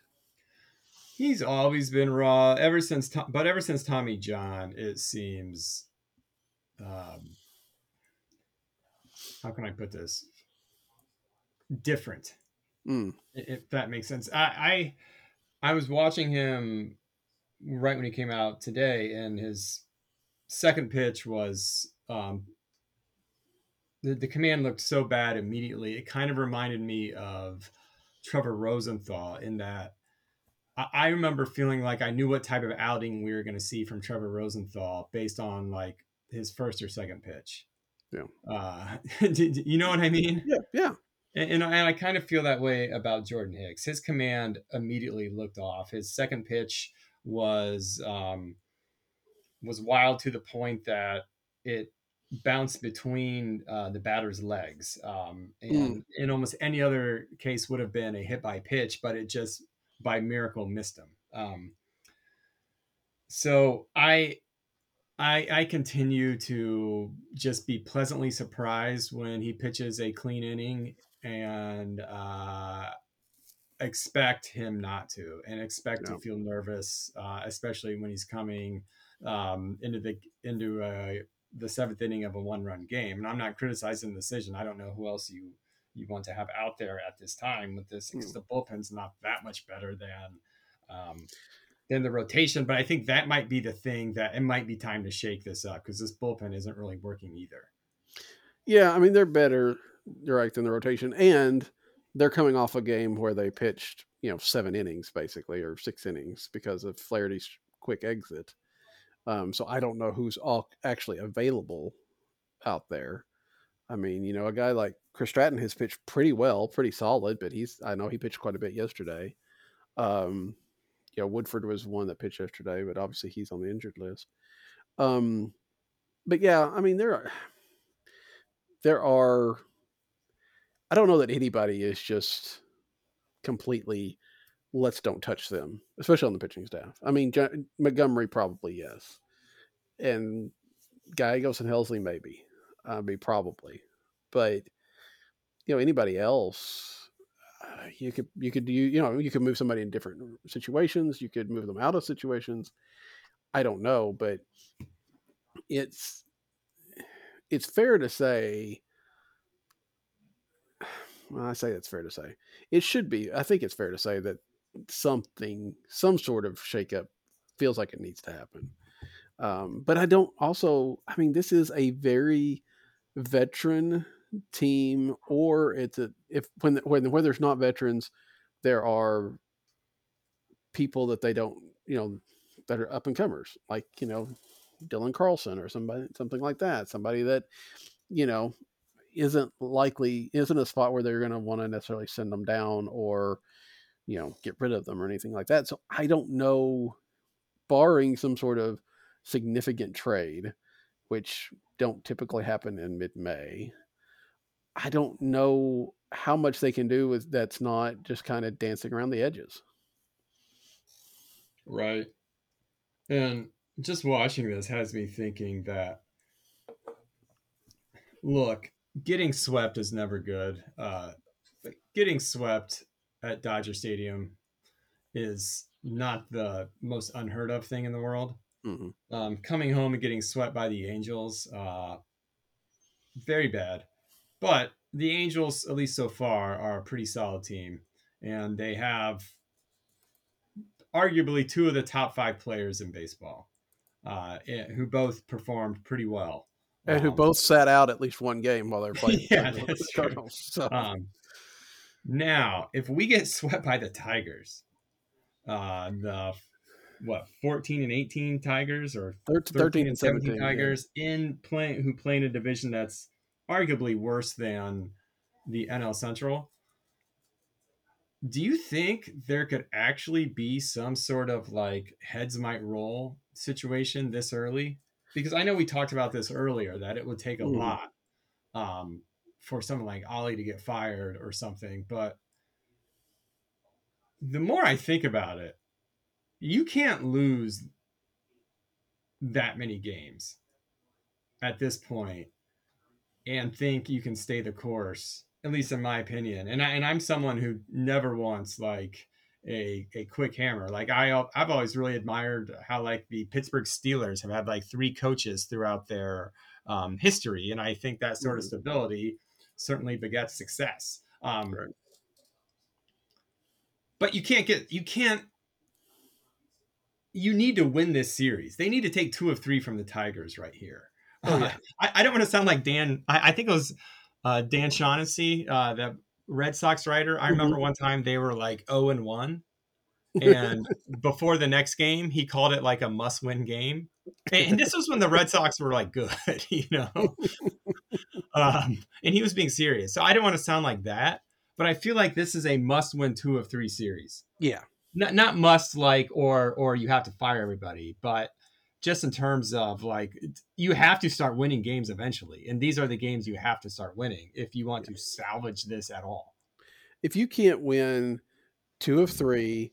He's always been raw ever since, but ever since Tommy John, it seems. Um, how can I put this? Different, mm. if that makes sense. I, I I was watching him right when he came out today, and his second pitch was um, the the command looked so bad immediately. It kind of reminded me of Trevor Rosenthal in that I, remember feeling like I knew what type of outing we were going to see from Trevor Rosenthal based on like his first or second pitch. Yeah. Uh, you know what I mean? Yeah. Yeah. And, and, I, and I kind of feel that way about Jordan Hicks. His command immediately looked off. His second pitch was um, was wild to the point that it bounced between uh, the batter's legs. Um, and mm. in almost any other case would have been a hit by pitch, but it just by miracle missed him. Um, so I, I, I continue to just be pleasantly surprised when he pitches a clean inning and uh, expect him not to, and expect no. to feel nervous, uh, especially when he's coming um, into the into uh, the seventh inning of a one run game. And I'm not criticizing the decision. I don't know who else you you want to have out there at this time with this because mm. the bullpen's not that much better than um, than the rotation. But I think that might be the thing that it might be time to shake this up because this bullpen isn't really working either. Yeah, I mean they're better right than the rotation, and they're coming off a game where they pitched you know seven innings basically or six innings because of Flaherty's quick exit. Um, so I don't know who's all actually available out there. I mean, you know, a guy like Chris Stratton has pitched pretty well, pretty solid, but he's I know he pitched quite a bit yesterday. Um, you know, Woodford was one that pitched yesterday, but obviously he's on the injured list. Um, but yeah, I mean there are there are I don't know that anybody is just completely let's don't touch them, especially on the pitching staff. I mean, John, Montgomery probably yes, and Gallegos and Helsley maybe. I mean, probably, but you know, anybody else, uh, you could you could do you know you could move somebody in different situations. You could move them out of situations. I don't know, but it's it's fair to say. Well, I say it's fair to say it should be. I think it's fair to say that something, some sort of shakeup, feels like it needs to happen. Um, but I don't also. I mean, this is a very veteran team or it's a if when when where there's not veterans there are people that they don't you know that are up and comers, like you know Dylan Carlson or somebody something like that, somebody that you know isn't likely isn't a spot where they're going to want to necessarily send them down or you know get rid of them or anything like that. So I don't know, barring some sort of significant trade, which don't typically happen in mid May. I don't know how much they can do with that's not just kind of dancing around the edges. Right. And just watching this has me thinking that look, getting swept is never good. Uh, getting swept at Dodger Stadium is not the most unheard of thing in the world. Mm-hmm. Um, coming home and getting swept by the Angels, uh, very bad. But the Angels, at least so far, are a pretty solid team, and they have arguably two of the top five players in baseball, uh, eh, who both performed pretty well. And um, who both sat out at least one game while they're playing. yeah, that's true. So. Um, now, if we get swept by the Tigers, uh, the what 14 and 18 Tigers or 13, 13 and 17, 17 Tigers yeah. in playing who play in a division that's arguably worse than the NL Central. Do you think there could actually be some sort of like heads might roll situation this early? Because I know we talked about this earlier that it would take a mm. lot um, for someone like Ollie to get fired or something. But the more I think about it, you can't lose that many games at this point and think you can stay the course at least in my opinion and I, and I'm someone who never wants like a a quick hammer like I I've always really admired how like the Pittsburgh Steelers have had like three coaches throughout their um, history and I think that sort of mm-hmm. stability certainly begets success um, right. but you can't get you can't you need to win this series. They need to take two of three from the Tigers right here. Oh, yeah. I, I, don't want to sound like Dan. I, I think it was uh, Dan Shaughnessy, uh, the Red Sox writer. I remember mm-hmm. one time they were like 0 and 1. And before the next game, he called it like a must win game. And this was when the Red Sox were like good, you know? um, and he was being serious. So I don't want to sound like that, but I feel like this is a must win two of three series. Yeah not not must like or or you have to fire everybody, but just in terms of like you have to start winning games eventually, and these are the games you have to start winning if you want to salvage this at all. If you can't win two of three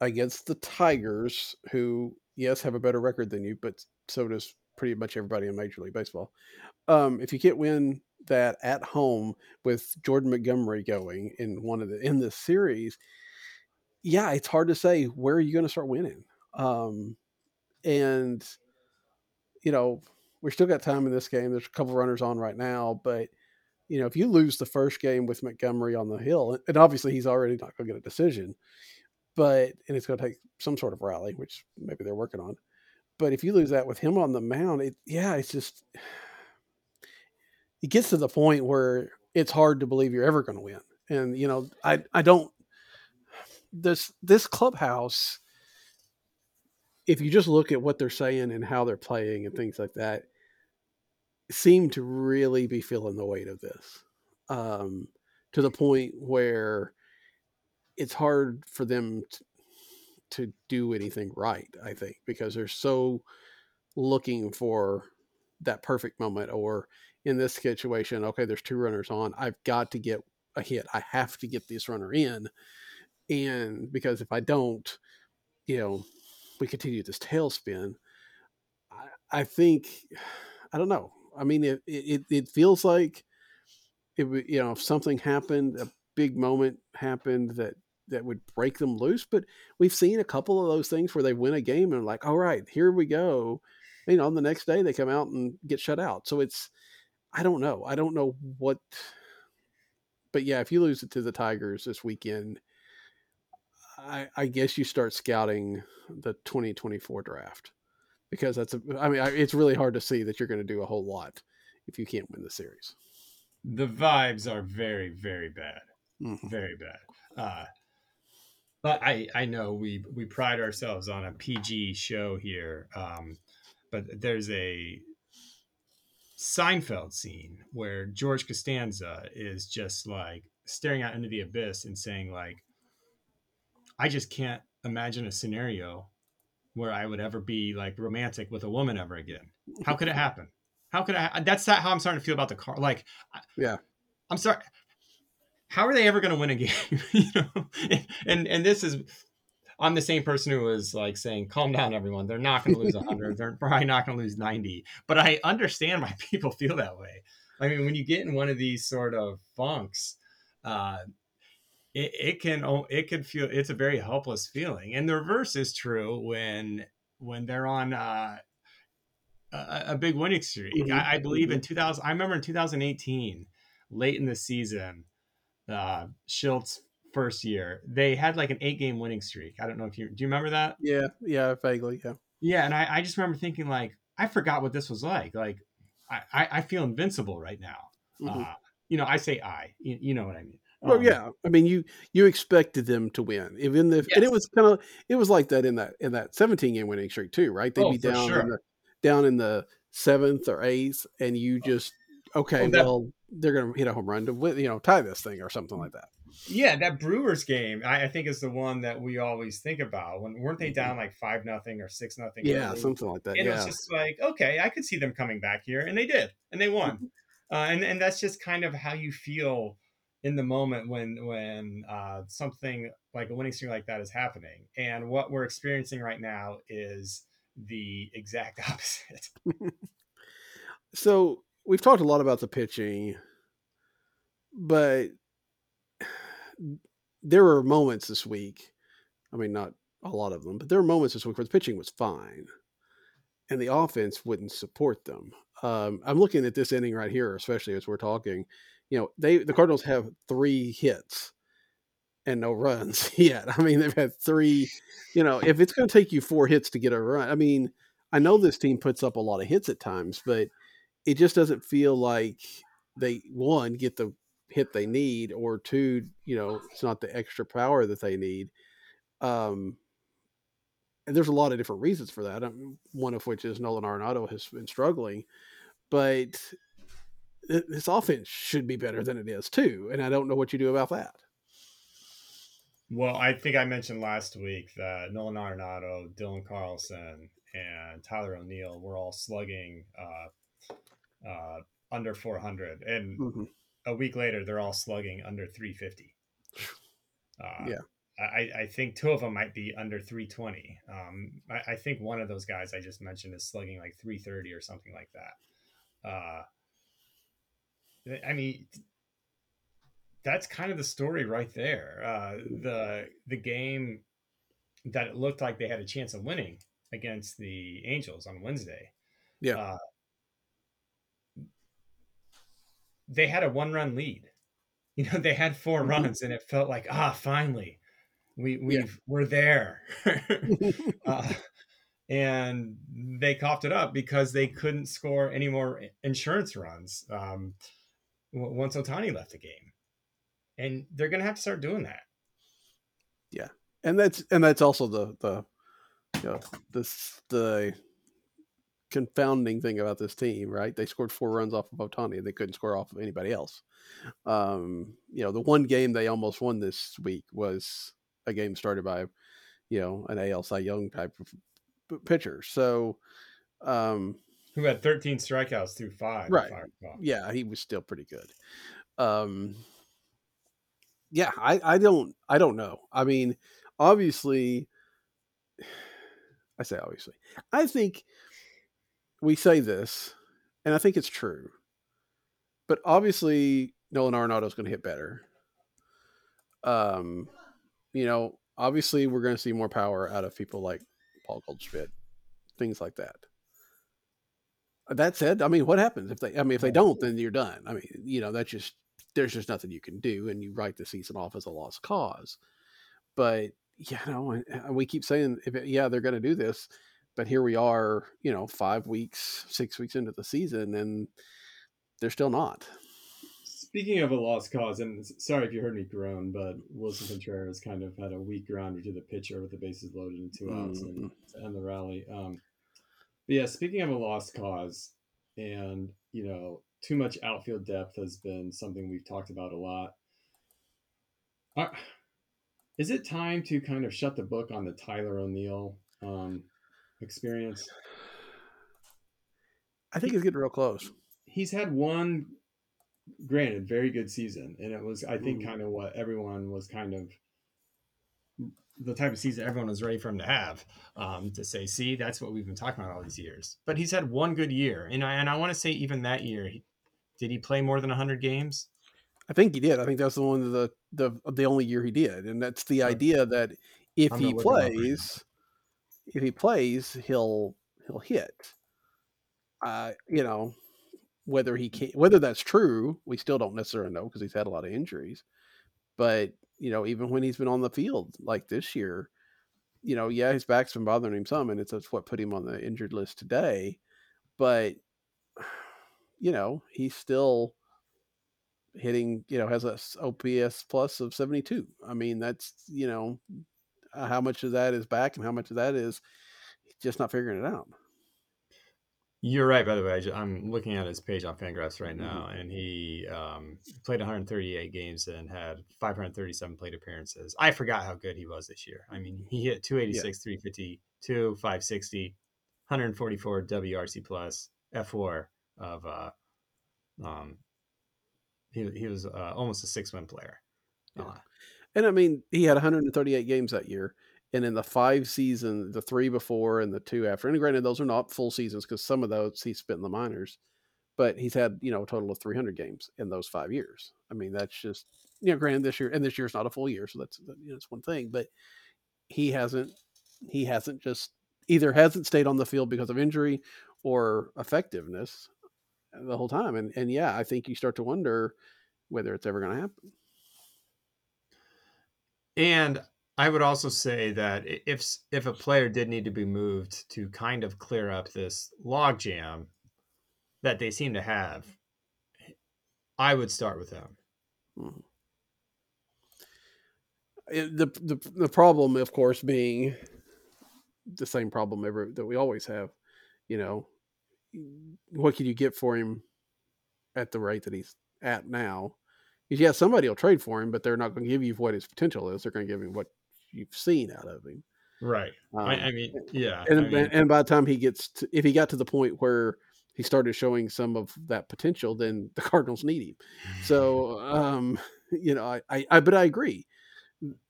against the Tigers, who yes have a better record than you, but so does pretty much everybody in Major League Baseball. Um, if you can't win that at home with Jordan Montgomery going in one of the in this series, yeah, it's hard to say where are you going to start winning. Um, and you know, we still got time in this game. There's a couple runners on right now, but you know, if you lose the first game with Montgomery on the hill, and obviously he's already not going to get a decision, but and it's going to take some sort of rally, which maybe they're working on. But if you lose that with him on the mound, it yeah, it's just it gets to the point where it's hard to believe you're ever going to win. And you know, I I don't this this clubhouse if you just look at what they're saying and how they're playing and things like that seem to really be feeling the weight of this um, to the point where it's hard for them to, to do anything right i think because they're so looking for that perfect moment or in this situation okay there's two runners on. I've got to get a hit. I have to get this runner in and because if I don't, you know, we continue this tailspin. I, I think I don't know. I mean, it it, it feels like it you know if something happened, a big moment happened that that would break them loose. But we've seen a couple of those things where they win a game and like, all right, here we go. You know, on the next day they come out and get shut out. So it's I don't know. I don't know what. But yeah, if you lose it to the Tigers this weekend, I, I, guess you start scouting the 2024 draft because that's a, I mean, it's really hard to see that you're going to do a whole lot if you can't win the series. The vibes are very, very bad. Mm-hmm. Very bad. Uh, But I I know we we pride ourselves on a PG show here, um, but there's a Seinfeld scene where George Costanza is just like staring out into the abyss and saying like, I just can't imagine a scenario where I would ever be like romantic with a woman ever again. How could it happen? How could I? That's not how I'm starting to feel about the car. Like, Yeah. I'm sorry. How are they ever going to win a game? you know, and and this is, I'm the same person who was like saying, "Calm down, everyone. They're not going to lose 100. They're probably not going to lose 90." But I understand why people feel that way. I mean, when you get in one of these sort of funks, uh, it, it can it can feel it's a very helpless feeling. And the reverse is true when when they're on uh, a, a big winning streak. Mhm. I, I believe in 2000. I remember in 2018, late in the season, uh, Shildt's first year, they had like an eight game winning streak. I don't know if you do you remember that? Yeah, yeah, vaguely, yeah. Yeah, and I, I just remember thinking like I forgot what this was like. Like I, I, I feel invincible right now. Mhm. Uh, you know, I say I. You, you know what I mean? Well, Um, yeah. I mean, you you expected them to win, even if, and it was kind of it was like that in that in that seventeen game winning streak too, right? They'd Oh, be down sure. in the down in the seventh or eighth, and you just okay, Oh, that- well, they're going to hit a home run to win, you know, tie this thing or something like that. Yeah, that Brewers game, I, I think is the one that we always think about. When weren't they down like five nothing or six nothing? Mm-hmm. Yeah, something like that. and it yeah, was just like, okay, I could see them coming back here, and they did, and they won. Mm-hmm. Uh, and and that's just kind of how you feel in the moment when when uh, something like a winning streak like that is happening. And what we're experiencing right now is the exact opposite. so we've talked a lot about the pitching, but there were moments this week. I mean, not a lot of them, but there were moments this week where the pitching was fine, and the offense wouldn't support them. Um, I'm looking at this inning right here, especially as we're talking. You know, they the Cardinals have three hits and no runs yet. I mean, they've had three. You know, if it's going to take you four hits to get a run, I mean, I know this team puts up a lot of hits at times, but it just doesn't feel like they one get the hit they need or two you know it's not the extra power that they need um and there's a lot of different reasons for that um, one of which is nolan arenado has been struggling but th- this offense should be better than it is too and i don't know what you do about that Well, I think I mentioned last week that Nolan Arenado, Dylan Carlson, and Tyler O'Neill were all slugging uh, uh, under 400, and Mhm. a week later they're all slugging under 350. Uh, Yeah. I, I think two of them might be under 320. Um, I, I think one of those guys I just mentioned is slugging like 330 or something like that. I mean, that's kind of the story right there. Uh, the the game that it looked like they had a chance of winning against the Angels on Wednesday. Yeah. Uh, they had a one run lead. You know, they had 4 Mhm. runs, and it felt like ah, finally, we we Yeah. we're there. uh, and they coughed it up because they couldn't score any more insurance runs um, once Ohtani left the game, and they're going to have to start doing that. Yeah, and that's and that's also the the you know, this the confounding thing about this team, right? They scored four runs off of Ohtani, and they couldn't score off of anybody else. Um, you know, the one game they almost won this week was a game started by, you know, an AL Cy Young type of pitcher. So, um, Who had 13 strikeouts through five? Right. Yeah, he was still pretty good. Um, yeah, I, I don't, I don't know. I mean, obviously, I say obviously, I think we say this, and I think it's true, but obviously, Nolan Arenado is going to hit better. Um, you know, obviously, we're going to see more power out of people like Paul Goldschmidt, things like that that said, I mean, what happens if they? I mean, if they don't, then you're done. I mean, you know, that's just there's just nothing you can do, and you write the season off as a lost cause. But you know, and we keep saying, if it, yeah, they're going to do this, but here we are, you know, five weeks, six weeks into the season, and they're still not. Speaking of a lost cause, and sorry if you heard me groan, but Willson Contreras kind of had a weak grounder to the pitcher with the bases loaded and two outs and to end the rally. Um, but yeah, speaking of a lost cause, and you know, too much outfield depth has been something we've talked about a lot. Are, is it time to kind of shut the book on the Tyler O'Neill um, experience? I think it's getting real close. he's had one granted very good season and it was i think Mhm. kind of what everyone was kind of the type of season everyone was ready for him to have um, to say see that's what we've been talking about all these years but he's had one good year and i, and I want to say even that year he, did he play more than 100 games I think he did. I think that's the one the the the only year he did, and that's the idea that if I'm he gonna look him up right now. plays, if he plays, he'll he'll hit. Uh, you know, whether he can, whether that's true, we still don't necessarily know because he's had a lot of injuries. But you know, even when he's been on the field like this year, you know, yeah, his back's been bothering him some, and it's that's what put him on the injured list today. But you know, he's still hitting. You know, has a OPS plus of seventy two. I mean, that's you know, how much of that is back and how much of that is just not figuring it out. You're right by the way I i'm looking at his page on fangraphs right now and he um, played 138 games and had 537 plate appearances i forgot how good he was this year i mean he hit 286 352 560 144 wrc plus f4 of uh um he, he was uh, almost a six win player Yeah. Uh, And I mean, he had 138 games that year. And in the five season, the three before and the two after, and granted, those are not full seasons because some of those he spent in the minors, but he's had, you know, a total of 300 games in those five years. I mean, that's just, you know, granted this year, and this year's not a full year. So that's, you know, one thing, but he hasn't, he hasn't just either hasn't stayed on the field because of injury or effectiveness the whole time. And, and yeah, I think you start to wonder whether it's ever going to happen. And I would also say that if if a player did need to be moved to kind of clear up this logjam that they seem to have, I would start with him. it, hmm. eh, the, the the problem, of course, being the same problem ever that we always have. You know, what can you get for him at the rate that he's at now? Yeah, somebody will trade for him, but they're not going to give you what his potential is. They're going to give him what you've seen out of him. Right. Um, I, I mean, yeah. and, I mean, and by the time he gets, to, if he got to the point where he started showing some of that potential, then the Cardinals need him. So, um, you know, I, I, I but I agree.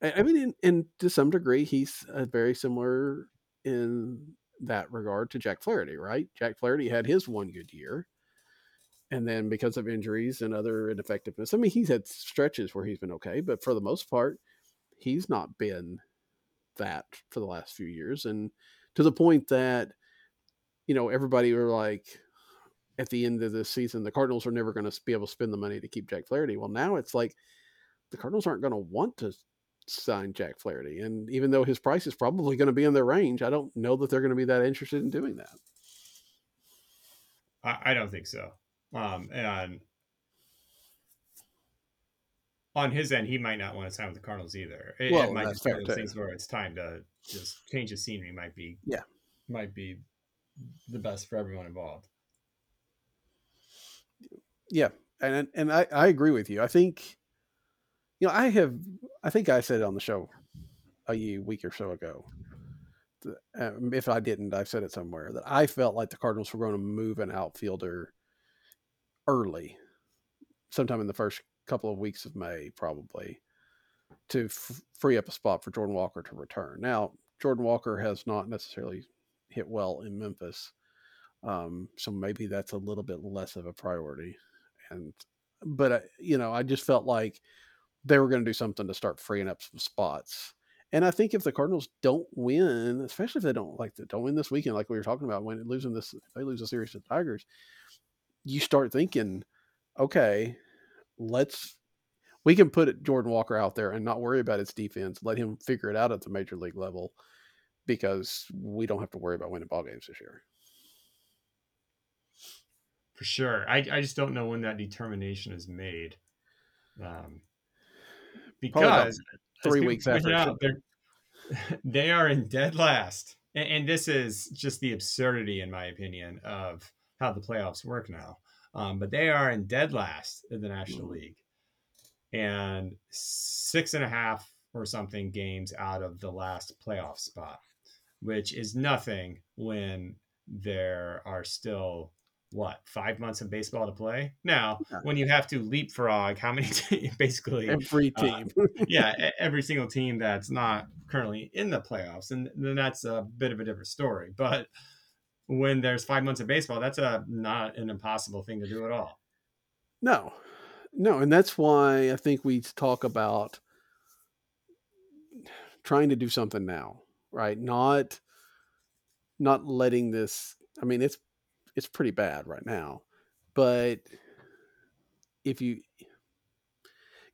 I, I mean, in to some degree, he's uh, very similar in that regard to Jack Flaherty, right? Jack Flaherty had his one good year, and then because of injuries and other ineffectiveness, I mean, he's had stretches where he's been okay, but for the most part, he's not been that for the last few years, and to the point that you know everybody were like at the end of the season, the Cardinals are never going to be able to spend the money to keep Jack Flaherty. Well, now it's like the Cardinals aren't going to want to sign Jack Flaherty. And even though his price is probably going to be in their range, I don't know that they're going to be that interested in doing that. I, I don't think so. Um, and on his end, he might not want to sign with the Cardinals either. It, Well, it might that's be fair, those things where it's time to just change the scenery. Might be Yeah. might be the best for everyone involved. Yeah. And and I, I agree with you. I think you know, I have I think I said it on the show a week or so ago. Um, if I didn't, I've said it somewhere that I felt like the Cardinals were going to move an outfielder early, sometime in the first couple of weeks of May, probably, to f- free up a spot for Jordan Walker to return. Now, Jordan Walker has not necessarily hit well in Memphis, um, so maybe that's a little bit less of a priority. And but uh, you know, I just felt like they were going to do something to start freeing up some spots. And I think if the Cardinals don't win, especially if they don't like they don't win this weekend, like we were talking about, when losing this, they lose a series to the Tigers, you start thinking, okay, let's we can put Jordan Walker out there and not worry about his defense. Let him figure it out at the major league level because we don't have to worry about winning ball games this year. For sure. I, I just don't know when that determination is made. Um, because three weeks after out, they are in dead last, and, and this is just the absurdity, in my opinion, of how the playoffs work now. Um, but they are in dead last in the National Mhm. League, and six and a half or something games out of the last playoff spot, which is nothing when there are still what five months of baseball to play. Now, Yeah. when you have to leapfrog, how many basically Every uh, team. yeah, e- every single team that's not currently in the playoffs, and then that's a bit of a different story. But when there's five months of baseball, that's a not an impossible thing to do at all. No, no, and that's why I think we talk about trying to do something now, right? Not not letting this. I mean, it's it's pretty bad right now, but if you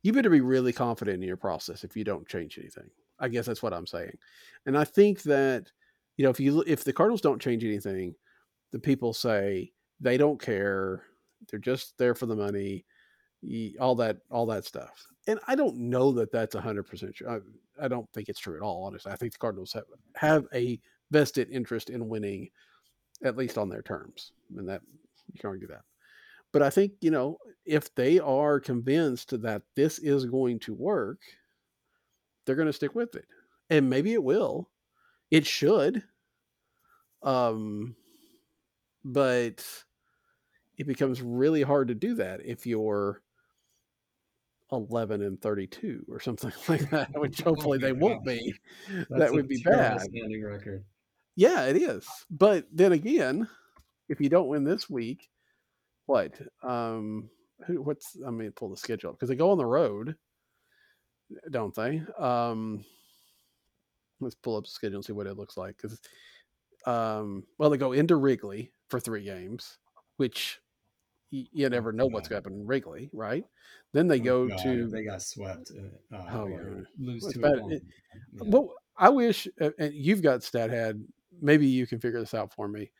you better be really confident in your process if you don't change anything. I guess that's what I'm saying, and I think that you know if you if the Cardinals don't change anything, the people say they don't care. They're just there for the money all that all that stuff. And i don't know that that's 100% true I, I don't think it's true at all honestly. I think the cardinals have, have a vested interest in winning at least on their terms and that you can argue that. But i think you know if they are convinced that this is going to work they're going to stick with it. And maybe it will it should um but it becomes really hard to do that if you're 11 and 32 or something like that, which Oh hopefully my they won't be. That's that would be bad. Standing record. Yeah, it is. But then again, if you don't win this week, what? Um, who, what's? I mean, pull the schedule up because they go on the road, don't they? Um, let's pull up the schedule and see what it looks like. Because, um, well, they go into Wrigley for three games, which you never know what's going to happen in Wrigley, right? Then they Oh, go to they got swept. Uh, uh, Oh, yeah. lose Well, to bad. a home. It- Yeah. Well, I wish, uh, and you've got StatHead. Maybe you can figure this out for me.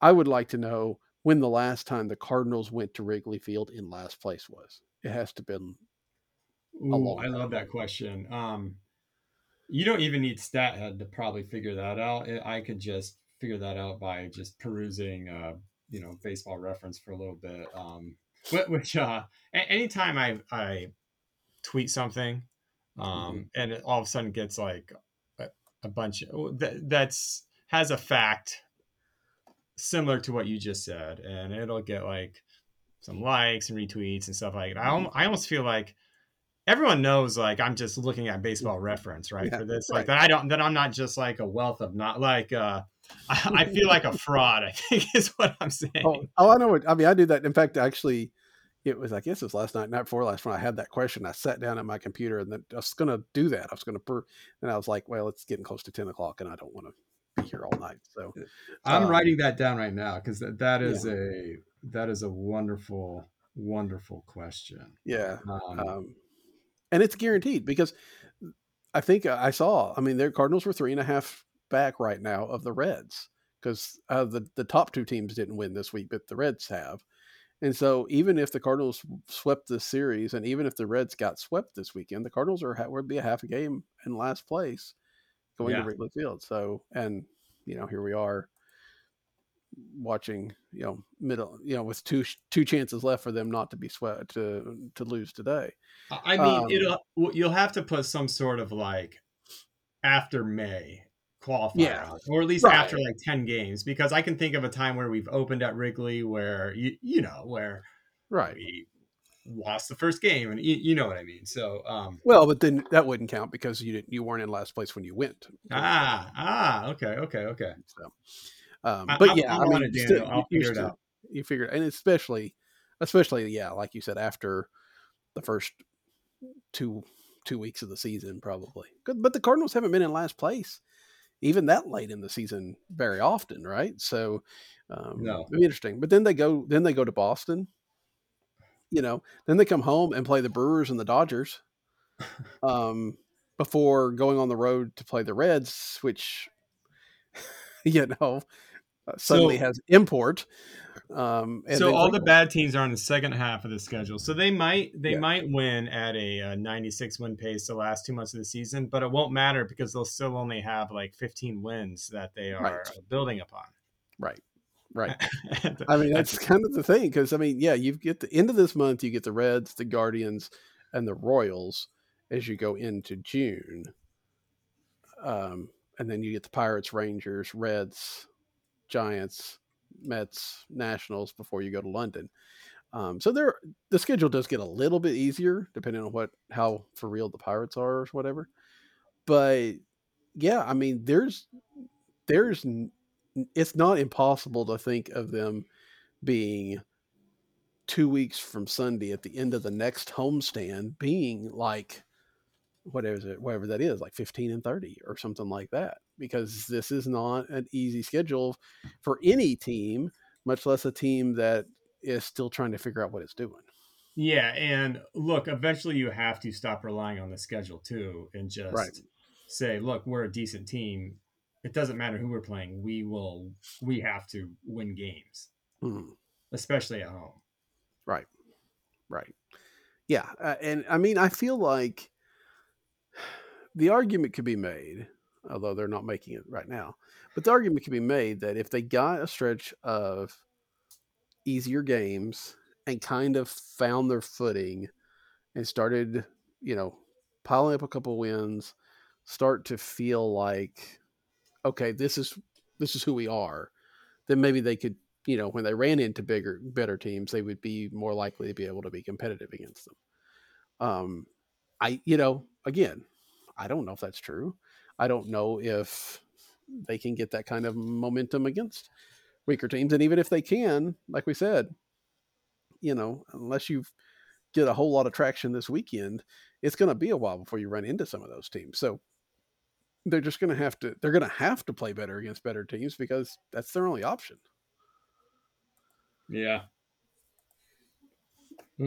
I would like to know when the last time the Cardinals went to Wrigley Field in last place was. It has to have been. Ooh, I love that question. Um, you don't even need StatHead to probably figure that out. I- could just figure that out by just perusing, uh, you know, baseball reference for a little bit. Um, which, uh, anytime I, I tweet something, um, Mm-hmm. and it all of a sudden gets like a, a bunch of that, that's has a fact similar to what you just said, and it'll get like some likes and retweets and stuff like that. I, I almost feel like everyone knows like I'm just looking at baseball reference, right? Yeah, For this, right. like that I don't that I'm not just like a wealth of not like uh I, I feel like a fraud, I think is what I'm saying. Oh, oh, I know what. I mean, I do that. In fact, actually, it was, I guess it was last night, night before last, when I had that question. I sat down at my computer and then I was going to do that. I was going to, per, and I was like, well, it's getting close to 10 o'clock and I don't want to be here all night. So, I'm um, writing that down right now because that, that is a that is a wonderful, wonderful question. yeah. Um, um, and it's guaranteed because I think I saw. I mean, their Cardinals were three and a half back right now of the Reds because uh, the the top two teams didn't win this week, but the Reds have. And so, even if the Cardinals swept this series, and even if the Reds got swept this weekend, the Cardinals are would be a half a game in last place going Yeah. to Wrigley Field. So, and you know, here we are watching, you know, middle, you know, with two two chances left for them not to be swept to to lose today. I mean, Um, it'll you'll have to put some sort of like after May qualifier, Yeah. or at least Right. after like ten games, because I can think of a time where we've opened at Wrigley where you you know where Right. we lost the first game, and you, you know what I mean. So, um, Well, but then that wouldn't count because you didn't you weren't in last place when you went. ah, ah, okay, okay, okay. So, um, but I'm- yeah, I'm I mean, it, you still- I'll figure it out. You figure, and especially, especially, yeah, like you said, after the first two two weeks of the season, probably. Good, but the Cardinals haven't been in last place even that late in the season very often, right? So, um, No. it'll be interesting. But then they go, then they go to Boston. You know, then they come home and play the Brewers and the Dodgers. Um, before going on the road to play the Reds, which you know suddenly So- has import. Um, and so all the bad teams are on the second half of the schedule. So they might they Yeah. might win at a, uh 96 win pace the last two months of the season, but it won't matter because they'll still only have like 15 wins that they are Right. building upon. right, right. I mean, that's kind of the thing because I mean, yeah, you get the end of this month, you get the Reds, the Guardians, and the Royals as you go into June, um, and then you get the Pirates, Rangers, Reds, Giants, Mets, Nationals before you go to London. Um, so there, the schedule does get a little bit easier depending on what how for real the Pirates are or whatever. But yeah, I mean, there's there's it's not impossible to think of them being two weeks from Sunday at the end of the next homestand being like whatever it, whatever that is, like 15 and 30 or something like that. Because this is not an easy schedule for any team, much less a team that is still trying to figure out what it's doing. Yeah, and look, eventually you have to stop relying on the schedule too and just Right. say, look, we're a decent team. It doesn't matter who we're playing. We will we have to win games, Mhm. especially at home. Right. Right. Yeah. Uh, and I mean, I feel like the argument could be made, although they're not making it right now, but the argument can be made that if they got a stretch of easier games and kind of found their footing and started, you know, piling up a couple wins, start to feel like, okay, this is this is who we are, then maybe they could you know, when they ran into bigger, better teams, they would be more likely to be able to be competitive against them. Um, I, you know, again, I don't know if that's true. I don't know if they can get that kind of momentum against weaker teams. And even if they can, like we said, you know, unless you get a whole lot of traction this weekend, it's going to be a while before you run into some of those teams. So they're just going to have to, they're going to have to play better against better teams because that's their only option. Yeah.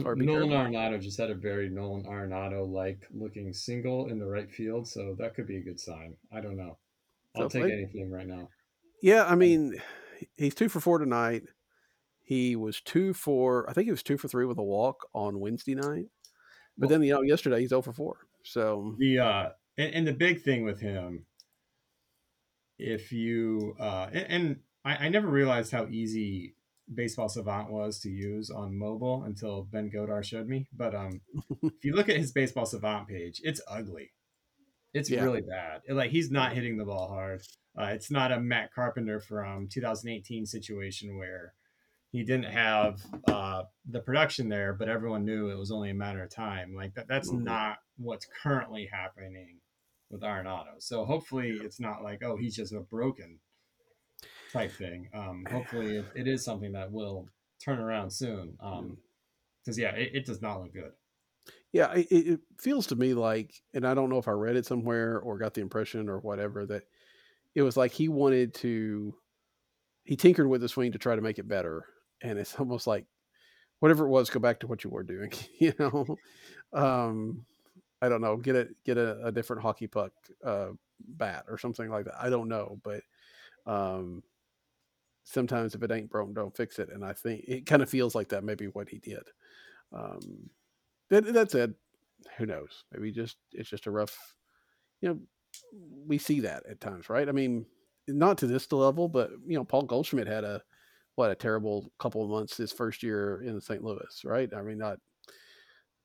Or be Nolan careful. Arenado just had a very Nolan Arenado like looking single in the right field, so that could be a good sign. I don't know. I'll So, take like- anything right now. Yeah, I mean, he's two for four tonight. He was two for, I think he was two for three with a walk on Wednesday night. But then, you know, yesterday he's 0 for four. So, The uh and, and the big thing with him, if you uh and, and I, I never realized how easy baseball savant was to use on mobile until Ben Godar showed me. But um if you look at his baseball savant page, it's ugly. It's Yeah. really bad. Like he's not hitting the ball hard. Uh, it's not a Matt Carpenter from 2018 situation where he didn't have uh, the production there, but everyone knew it was only a matter of time. Like that, that's Mhm. not what's currently happening with Arenado. So hopefully it's not like, oh, he's just a broken type thing. Um, hopefully it, it is something that will turn around soon. Um, because yeah, it, it does not look good. yeah, it, it it feels to me like, and I don't know if I read it somewhere or got the impression or whatever, that it was like he wanted to, he tinkered with the swing to try to make it better. And it's almost like, whatever it was, go back to what you were doing, you know? Um, I don't know, get a, get a, a different hockey puck, uh, bat or something like that. I don't know, but, um, sometimes if it ain't broke, don't fix it. And I think it kind of feels like that maybe what he did. Um, that, that said, who knows? Maybe just it's just a rough, you know, we see that at times, right? I mean, not to this level, but you know, Paul Goldschmidt had a what a terrible couple of months his first year in St. Louis, right? I mean, not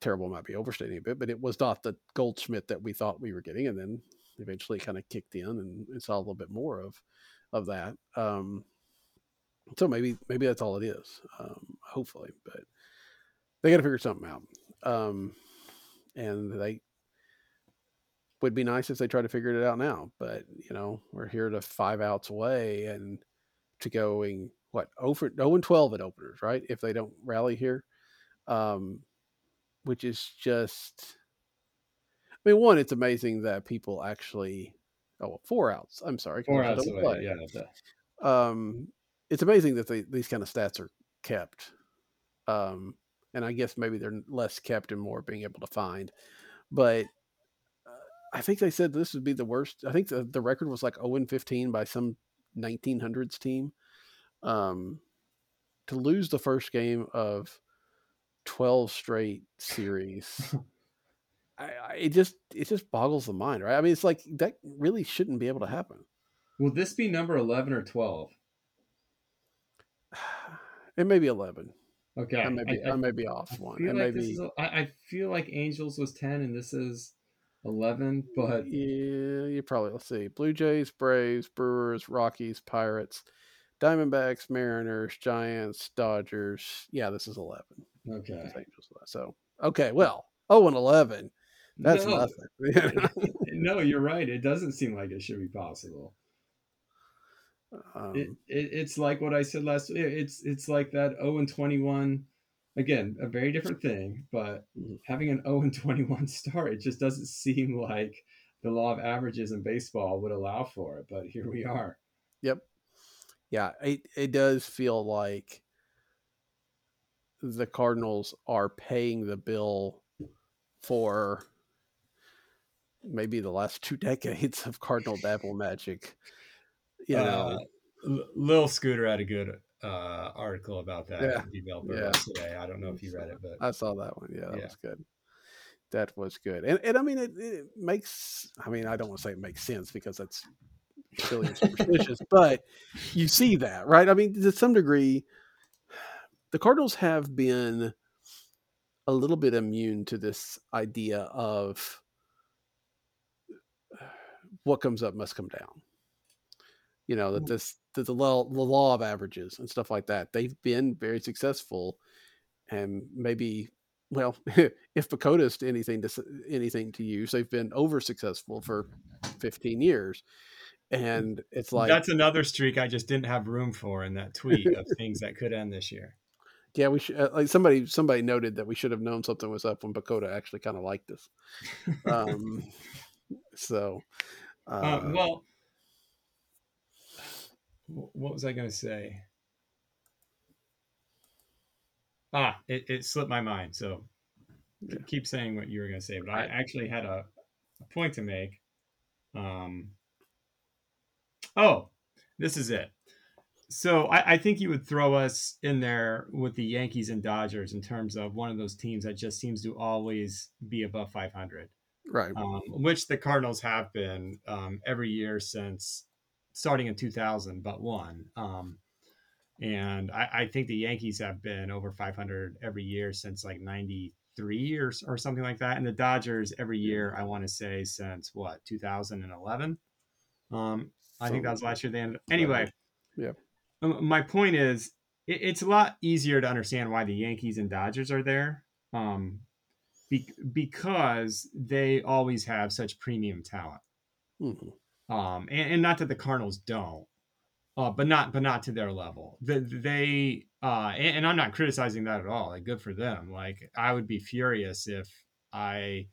terrible might be overstating a bit, but it was not the Goldschmidt that we thought we were getting, and then eventually kind of kicked in and, and saw a little bit more of of that. Um, so maybe maybe that's all it is. Um, hopefully, but they got to figure something out. Um, and they would be nice if they try to figure it out now. But you know, we're here to five outs away and to going what over no and twelve at openers, right? If they don't rally here, um, which is just. I mean, one, it's amazing that people actually. Oh, four outs. I'm sorry. Four outs away. play Yeah. um, it's amazing that they, these kind of stats are kept. Um, and I guess maybe they're less kept and more being able to find. But uh, I think they said this would be the worst. I think the, the record was like 0 and 15 by some 1900s team. Um, to lose the first game of 12 straight series I, I, it just it just boggles the mind right i mean it's like that really shouldn't be able to happen Will this be number 11 or 12? It may be 11 Okay. i may be I, I, may be off I one it like may be a- I, I feel like Angels was 10 and this is 11, but yeah you probably let's see blue jays braves brewers rockies pirates diamondbacks mariners giants dodgers yeah this is 11 okay. So okay, well, oh and eleven. That's No. nothing. no, you're right. It doesn't seem like it should be possible. Um, it, it, it's like what I said last. it- It's it's like that 0 and 21. Again, a very different thing, but Mhm. having an 0 and 21 start, it just doesn't seem like the law of averages in baseball would allow for it. But here we are. yep. Yeah, it it does feel like the Cardinals are paying the bill for maybe the last two decades of Cardinal Devil magic. You know, Uh, Lil Scooter had a good uh, article about that. Yeah. Developer Yeah. today. I don't know if you read it, but I saw that one. Yeah, that Yeah. was good. That was good. And and I mean it, it makes I mean, I don't want to say it makes sense because that's silly and superstitious, but you see that, right? I mean, to some degree, the Cardinals have been a little bit immune to this idea of what comes up must come down. You know, that this that the law the law of averages and stuff like that. They've been very successful and maybe well, if PECOTA's anything to anything to use, they've been over successful for 15 years. And it's like that's another streak I just didn't have room for in that tweet of things that could end this year. Yeah, we should. Uh, like somebody, somebody noted that we should have known something was up when PECOTA actually kind of liked us. Um, so, uh, Uh, well, what was I going to say? Ah, it, it slipped my mind. So Yeah. keep saying what you were going to say, but I actually had a, a point to make. Um, oh, this is it. So I, I think you would throw us in there with the Yankees and Dodgers in terms of one of those teams that just seems to always be above 500 right, um, which the Cardinals have been um, every year since starting in 2000, but one. Um, and I, I think the Yankees have been over 500 every year since like 93 or, or something like that. And the Dodgers every year, I want to say since what, 2011? Um, I think that was last year. They ended, anyway. Yeah. My point is, it, it's a lot easier to understand why the Yankees and Dodgers are there. Um, be- because they always have such premium talent. Mhm. Um, and, and not that the Cardinals don't, uh, but not but not to their level. The, they uh, and, and I'm not criticizing that at all. Like, good for them. Like I would be furious if I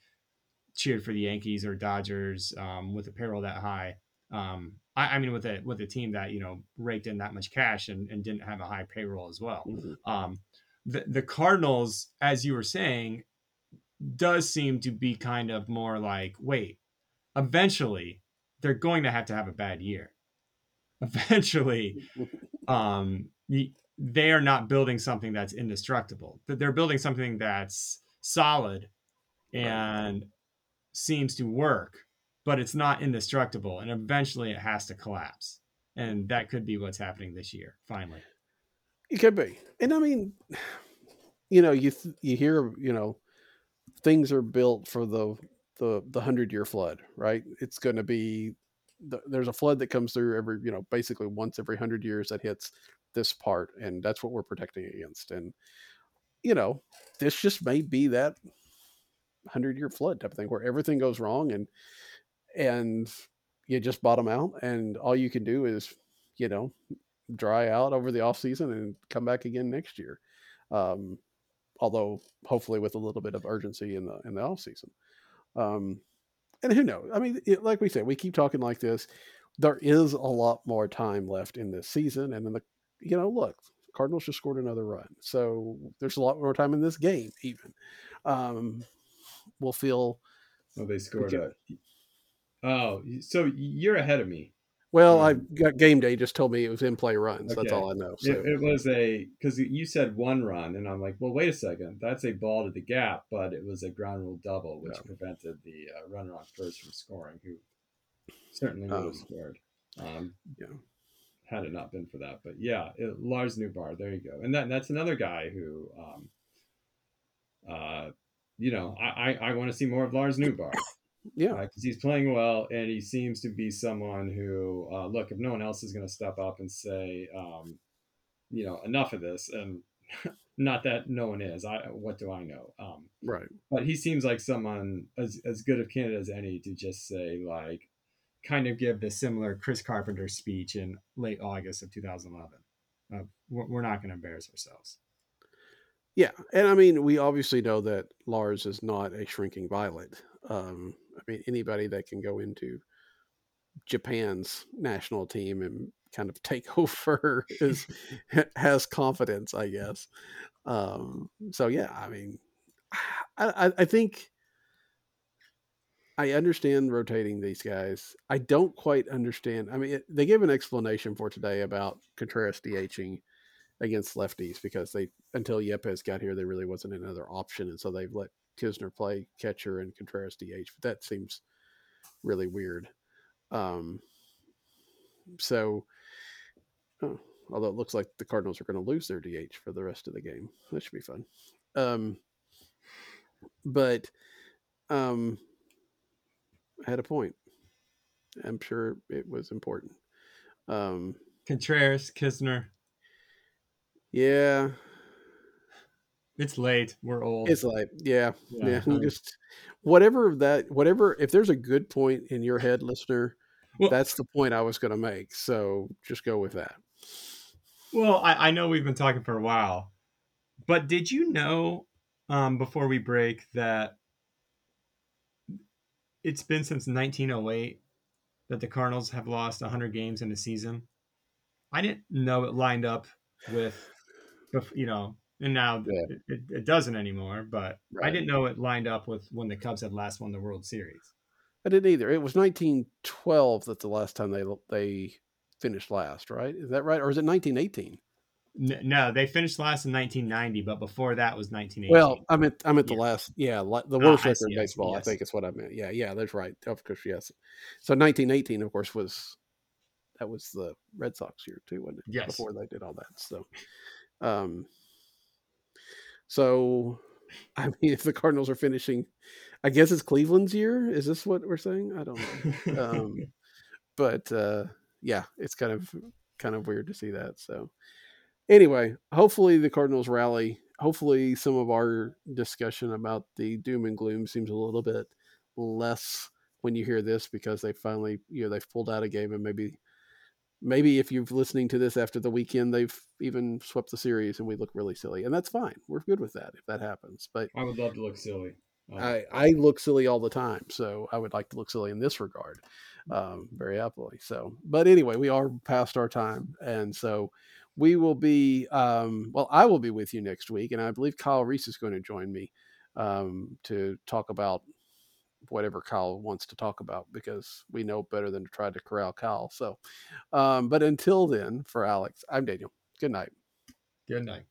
cheered for the Yankees or Dodgers um, with a payroll that high. Um, I, I mean, with a with a team that you know raked in that much cash and, and didn't have a high payroll as well Mhm. um, the the Cardinals, as you were saying, does seem to be kind of more like, wait, eventually they're going to have to have a bad year. Eventually, um, they are not building something that's indestructible. They're building something that's solid and seems to work, but it's not indestructible. And eventually, it has to collapse. And that could be what's happening this year. Finally. It could be, and I mean, you know, you th- you hear, you know, things are built for the the the hundred year flood, right? It's going to be the, there's a flood that comes through every, you know, basically once every hundred years that hits this part, and that's what we're protecting against. And you know, this just may be that hundred year flood type of thing where everything goes wrong, and and you just bottom out, and all you can do is, you know, dry out over the off season and come back again next year. Um, although hopefully with a little bit of urgency in the in the off season. Um, and who knows? I mean, it, like we said, we keep talking like this. There is a lot more time left in this season, and then the you know look, Cardinals just scored another run, so there's a lot more time in this game. Even um, we'll feel Oh, they scored a. Oh, so you're ahead of me. Well, I Um, got game day just told me it was in play runs. That's all I know. So It, it was a because you said one run, and I'm like, well, wait a second, that's a ball to the gap, but it was a ground rule double, which Yeah. prevented the uh, runner on first from scoring, who certainly would have Um, scored. Um, yeah. had it not been for that, but yeah, it, Lars Nootbaar, there you go, and that that's another guy who, um, uh, you know, I I, I want to see more of Lars Nootbaar yeah, because he's playing well and he seems to be someone who uh, look if no one else is going to step up and say um, you know enough of this and not that no one is i what do i know um, right. but he seems like someone as, as good of candidate as any to just say like kind of give the similar Chris Carpenter speech in late August of 2011. Uh, we're, we're not going to embarrass ourselves. Yeah, and I mean, we obviously know that Lars is not a shrinking violet. Um, I mean, anybody that can go into Japan's national team and kind of take over is has confidence, I guess. Um, so yeah, I mean, I, I, think I understand rotating these guys. I don't quite understand. I mean, it, they gave an explanation for today about Contreras DHing against lefties because they until Yepez got here, there really wasn't another option, and so they've let Knizner play catcher and Contreras DH. But that seems really weird. Um, so, oh, although it looks like the Cardinals are going to lose their DH for the rest of the game, that should be fun. Um, but um, I had a point. I'm sure it was important. Um, Contreras, Knizner, yeah, it's late. We're old. it's late. yeah, Yeah, yeah. Just whatever that, whatever. If there's a good point in your head, listener, Well- that's the point I was going to make. So just go with that. Well, I, I know we've been talking for a while, but did you know um, before we break that it's been since 1908 that the Cardinals have lost 100 games in a season? I didn't know it lined up with, you know, and now Yeah. it, it, doesn't anymore, but I didn't know it lined up with when the Cubs had last won the World Series. I didn't either. It was 1912 that the last time they they finished last, right? Is that right, or is it 1918? No, they finished last in 1990, but before that was 1980. Well, I meant I meant the Yeah. last, yeah, the Ah, worst I record in baseball. I think is what I meant. Yeah, yeah, that's right. Of course, yes. So 1918, of course, was that was the Red Sox year too, wasn't it? Yes. Before they did all that. So, um, so I mean, if the Cardinals are finishing, I guess it's Cleveland's year. Is this what we're saying? I don't know. um, but uh, yeah, it's kind of kind of weird to see that. So anyway, hopefully the Cardinals rally. Hopefully, some of our discussion about the doom and gloom seems a little bit less when you hear this because they finally, you know, they've pulled out a game and maybe, maybe if you're listening to this after the weekend, they've even swept the series and we look really silly, and that's fine. We're good with that if that happens. But I would love to look silly. Um, I, I look silly all the time, so I would like to look silly in this regard, um, very happily. So, but anyway, we are past our time, and so we will be. Um, well, I will be with you next week, and I believe Kyle Reis is going to join me um, to talk about whatever Kyle wants to talk about because we know better than to try to corral Kyle. So, um, but until then, for Alex, I'm Daniel. Good night. Good night.